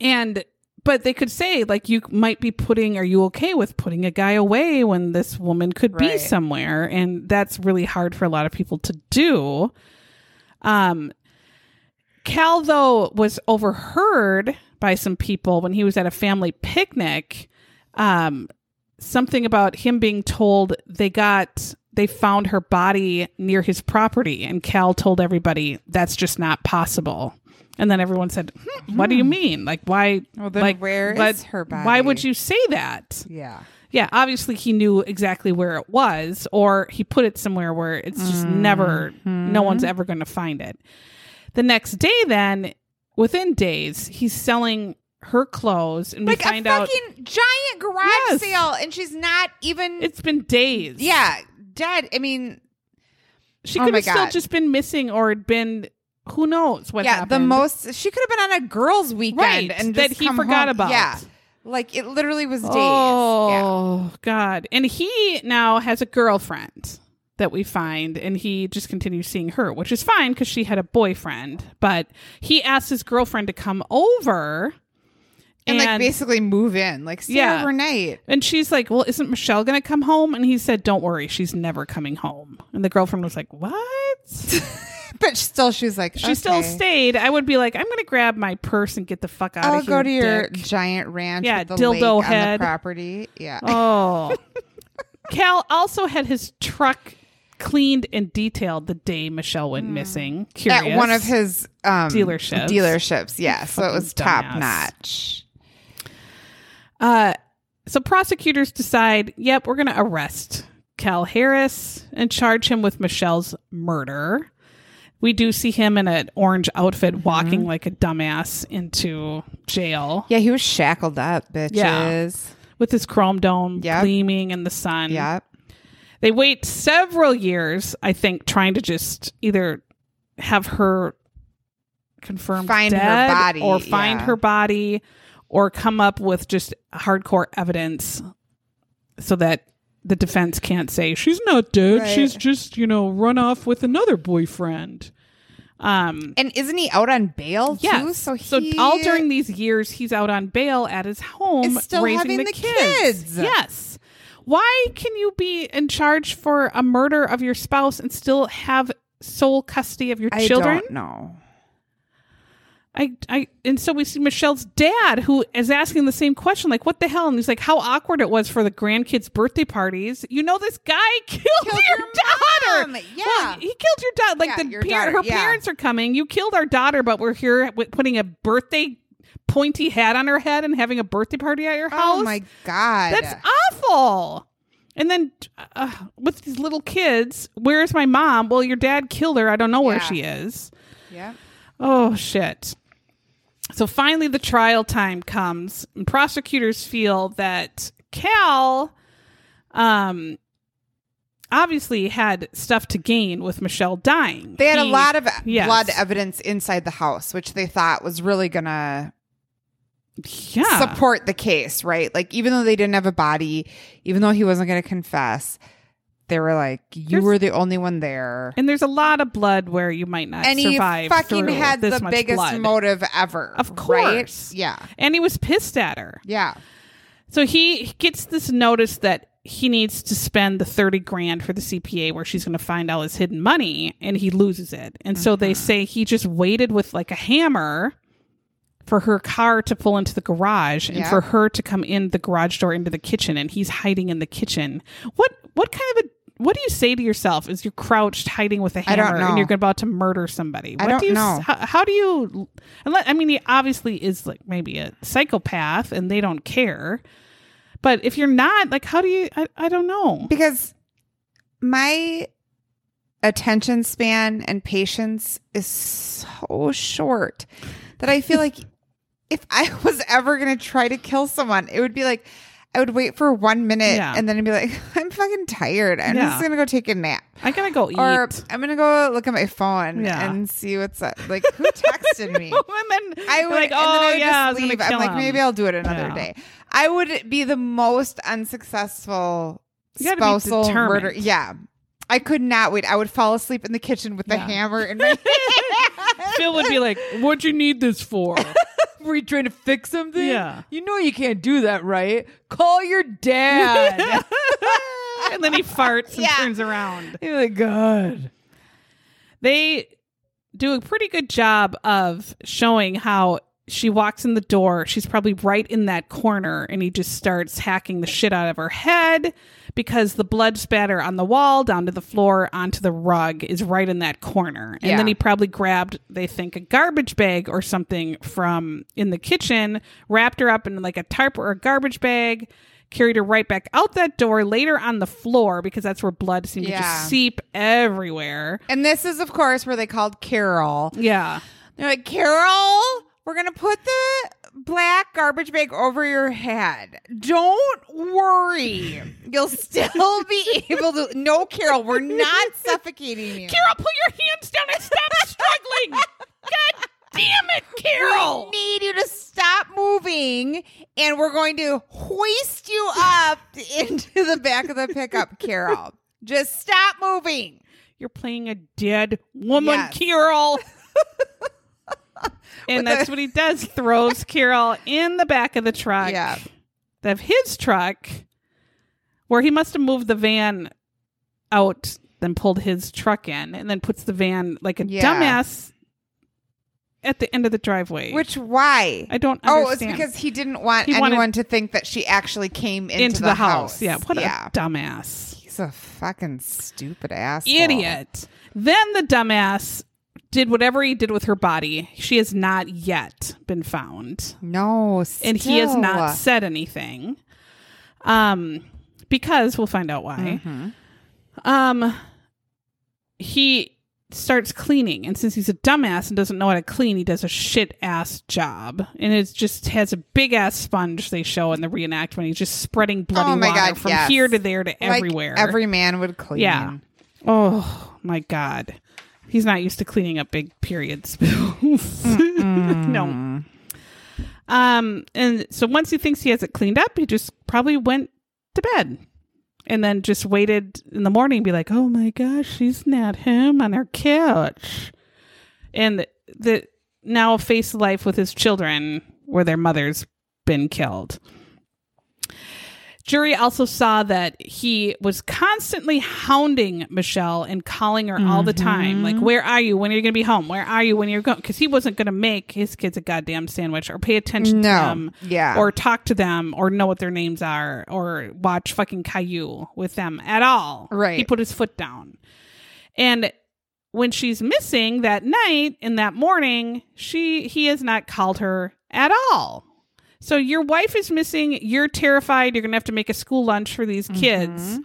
And but they could say like you might be putting are you okay with putting a guy away when this woman could be somewhere and that's really hard for a lot of people to do. Um Cal though was overheard by some people when he was at a family picnic um something about him being told they got they found her body near his property and Cal told everybody that's just not possible. And then everyone said, hmm, "What do you mean? Like why Well, then like where is her Why would you say that?" Yeah. Yeah, obviously he knew exactly where it was, or he put it somewhere where it's just never, no one's ever going to find it. The next day, then, within days, he's selling her clothes, and Like we find a out giant garage Yes. sale, and she's not even. it's been days. yeah, dead. I mean, she Oh could have still just been missing, or had been who knows what yeah, happened. the most. She could have been on a girls' weekend Right, and that he come forgot home. about. Yeah, like it literally was days. Oh God! And he now has a girlfriend that we find, and he just continues seeing her, which is fine because she had a boyfriend. But he asks his girlfriend to come over And, like basically move in, like stay Yeah. overnight. And she's like, Well, isn't Michelle going to come home? And he said, Don't worry, she's never coming home. And the girlfriend was like, What? But still, she's like, She still stayed. I would be like, I'm going to grab my purse and get the fuck out I'll of here. go to your dick." giant ranch Yeah, with the dildo head. the property. Yeah. Oh. Cal also had his truck cleaned and detailed the day Michelle went missing. Curious. At one of his um, Dealerships. Dealerships, yeah. So it was top notch. Uh, so prosecutors decide, yep, we're going to arrest Cal Harris and charge him with Michelle's murder. We do see him in an orange outfit Mm-hmm. walking like a dumbass into jail Yeah, he was shackled up, bitches. Yeah. with his chrome dome Yep. gleaming in the sun. Yeah. They wait several years, I think, trying to just either have her confirmed Find her dead body, or find yeah. her body or come up with just hardcore evidence so that the defense can't say she's not dead Right. she's just you know run off with another boyfriend um And isn't he out on bail too? yes So so he all during these years he's out on bail at his home still raising having the, the kids. kids. yes why can you be in charge for a murder of your spouse and still have sole custody of your I children don't know. I, I, and so we see Michelle's dad who is asking the same question, like, what the hell? And he's like, how awkward it was for the grandkids' birthday parties. You know, this guy killed, Killed your, your daughter. mom. Yeah. Well, he killed your daughter. Like Yeah, the par- daughter, her yeah. parents are coming. You killed our daughter, but we're here putting a birthday pointy hat on her head and having a birthday party at your house. Oh my god. That's awful. And then uh, with these little kids, where's my mom? Well, your dad killed her. I don't know where Yeah. she is. yeah. Oh shit. So finally the trial time comes and prosecutors feel that Cal um obviously had stuff to gain with Michelle dying. They had a lot of yes. blood evidence inside the house, which they thought was really gonna yeah. support the case, right? Like even though they didn't have a body, even though he wasn't gonna confess, they were like, You There's- were the only one there. and there's a lot of blood where you might not And he survive. fucking had the biggest blood. motive ever. Of right? course. Yeah. And he was pissed at her. Yeah. So he gets this notice that he needs to spend the 30 grand for the CPA where she's going to find all his hidden money and he loses it. And so they uh-huh. say he just waited with like a hammer for her car to pull into the garage and Yeah. for her to come in the garage door into the kitchen and he's hiding in the kitchen. What what kind of a what do you say to yourself as you're crouched hiding with a hammer and you're about to murder somebody? I What don't do you know. How, how do you unless, I mean he obviously is like maybe a psychopath and they don't care. But if you're not, like, how do you? I, I don't know. Because my attention span and patience is so short that I feel like if I was ever going to try to kill someone, it would be like I would wait for one minute Yeah. and then I'd be like, I'm fucking tired. I'm Yeah. just to go take a nap. I gotta go eat. Or I'm to go look at my phone Yeah. and see what's up. Like, who texted me? and then I would, like, oh would yeah, just leave. I'm like, him. maybe I'll do it another day. I would be the most unsuccessful spousal murder. Yeah. I could not wait. I would fall asleep in the kitchen with the hammer in my hand. Phil would be like, "What'd you need this for?" Were you trying to fix something? Yeah. You know you can't do that, right? Call your dad. and then he farts and Yeah. turns around. Oh You're like, God. They do a pretty good job of showing how she walks in the door. She's probably right in that corner, and he just starts hacking the shit out of her head because the blood spatter on the wall, down to the floor, onto the rug is right in that corner. And Yeah. then he probably grabbed, they think, a garbage bag or something from in the kitchen, wrapped her up in like a tarp or a garbage bag. Carried her right back out that door, later on the floor because that's where blood seemed to just seep everywhere. And this is, of course, where they called Carol. Yeah. They're like, Carol, we're going to put the black garbage bag over your head. Don't worry. You'll still be able to. No, Carol, we're not suffocating you. Carol, put your hands down and stop struggling. God damn it, Carol. We need you to stop moving, and we're going to hoist you up into the back of the pickup, Carol. Just stop moving. You're playing a dead woman, Yes. Carol. and that's the- what he does. Throws Carol in the back of the truck. Yeah. Of his truck, where he must have moved the van out, then pulled his truck in, and then puts the van like a Yeah. dumbass at the end of the driveway. Which why? I don't oh, Understand. Oh, it's because he didn't want He wanted- anyone to think that she actually came into, into the, house. Yeah, what yeah. a dumbass. He's a fucking stupid ass idiot. Then the dumbass did whatever he did with her body. She has not yet been found, No, and he has not said anything. Um, because we'll find out why. Mhm. Um, he starts cleaning, and since he's a dumbass and doesn't know how to clean, he does a shit ass job, and it just has a big ass sponge. They show in the reenactment. He's just spreading bloody Oh water God, from yes. here to there to Like everywhere. every man would clean. Yeah. Oh my god. He's not used to cleaning up big period spills. no. Um and so once he thinks he has it cleaned up, he just probably went to bed. And then just waited in the morning and be like, "Oh my gosh, she's not home on her couch." And the now face life with his children where their mother's been killed. Jury also saw that he was constantly hounding Michelle and calling her all the mm-hmm. time. Like, where are you? When are you going to be home? Where are you when you're going? Because he wasn't going to make his kids a goddamn sandwich or pay attention to them. Yeah. Or talk to them or know what their names are or watch fucking Caillou with them at all. Right. He put his foot down. And when she's missing that night and that morning, she he has not called her at all. So your wife is missing. You're terrified. You're gonna have to make a school lunch for these kids.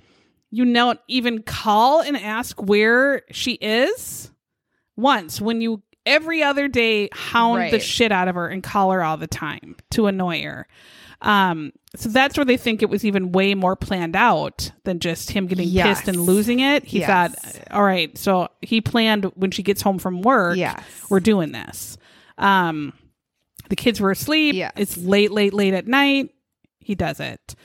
You don't even call and ask where she is once when you every other day hound the shit out of her and call her all the time to annoy her. Um, so that's where they think it was even way more planned out than just him getting Yes. pissed and losing it. He Yes. thought, all right, so he planned when she gets home from work, Yes. we're doing this. Um, the kids were asleep. Yes. It's late, late, late at night. He does it.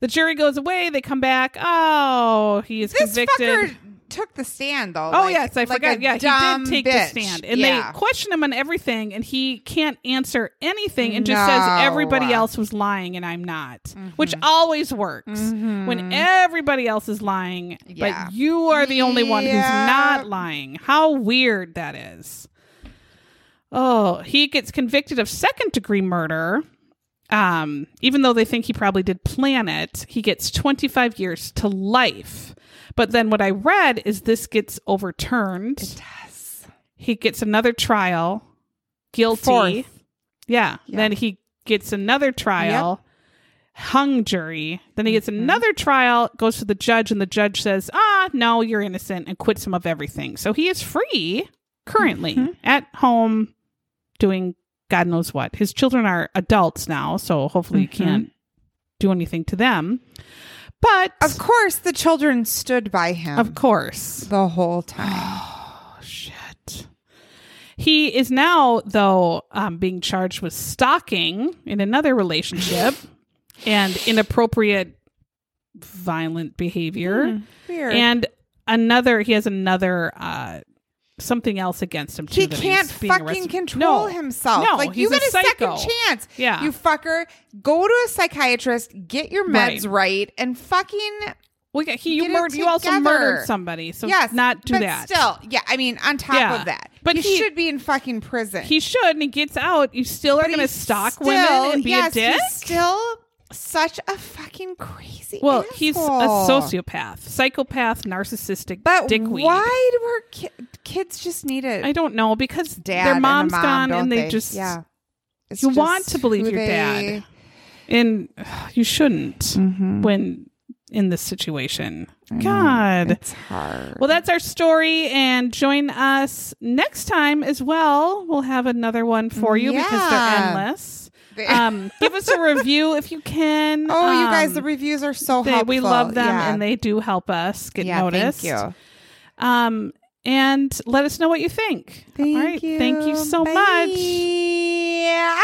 The jury goes away. They come back. Oh, he is This convicted. fucker took the stand though. Oh like- yes, I like forgot. Yeah, he did take bitch. the stand, and yeah. they question him on everything, and he can't answer anything, and just says No. Mm-hmm. everybody else was lying and I'm not, which always works when everybody else is lying, Yeah. but you are the only one who's not lying. How weird that is. Oh, he gets convicted of second degree murder. Um, even though they think he probably did plan it, he gets 25 years to life. But then what I read is this gets overturned. Yes. He gets another trial, guilty. Yeah. Yeah. Then he gets another trial, hung jury. Then he gets another trial, goes to the judge, and the judge says, ah, no, you're innocent, and quits him of everything. So he is free currently at home doing God knows what. His children are adults now, so hopefully he can't do anything to them. But Of course, the children stood by him of course, the whole time. Oh, shit. He is now, though, um, being charged with stalking in another relationship and inappropriate violent behavior. Weird. And another, he has another, uh, something else against him too. he can't fucking arrested- control No. himself. No, like you got a a, second chance. Yeah. You fucker. Go to a psychiatrist, get your meds Right. right, and fucking Well, yeah, he, you, murdered, you also murdered somebody. So yes, not do but that. Still, yeah. I mean, on top Yeah. of that, But he, he- should be in fucking prison. He should, and he gets out. You still are going to stalk still- women and be yes, a dick? Still such a fucking crazy. Well, he's a sociopath, psychopath, narcissistic But dickweed. why do our ki- kids just need it? I don't know because dad their mom's mom, gone and they, just yeah. It's you just want to believe your they- dad. and you shouldn't Mhm. when in this situation. God. it's hard. Well, that's our story, and join us next time as well. We'll have another one for you because they're endless. Um, give us a review if you can. oh, you guys, Um, the reviews are so they- helpful. we love them, Yeah. and they do help us get yeah, noticed. Thank you. Um, and let us know what you think. Thank All right. you. Thank you so Bye. much. Yeah.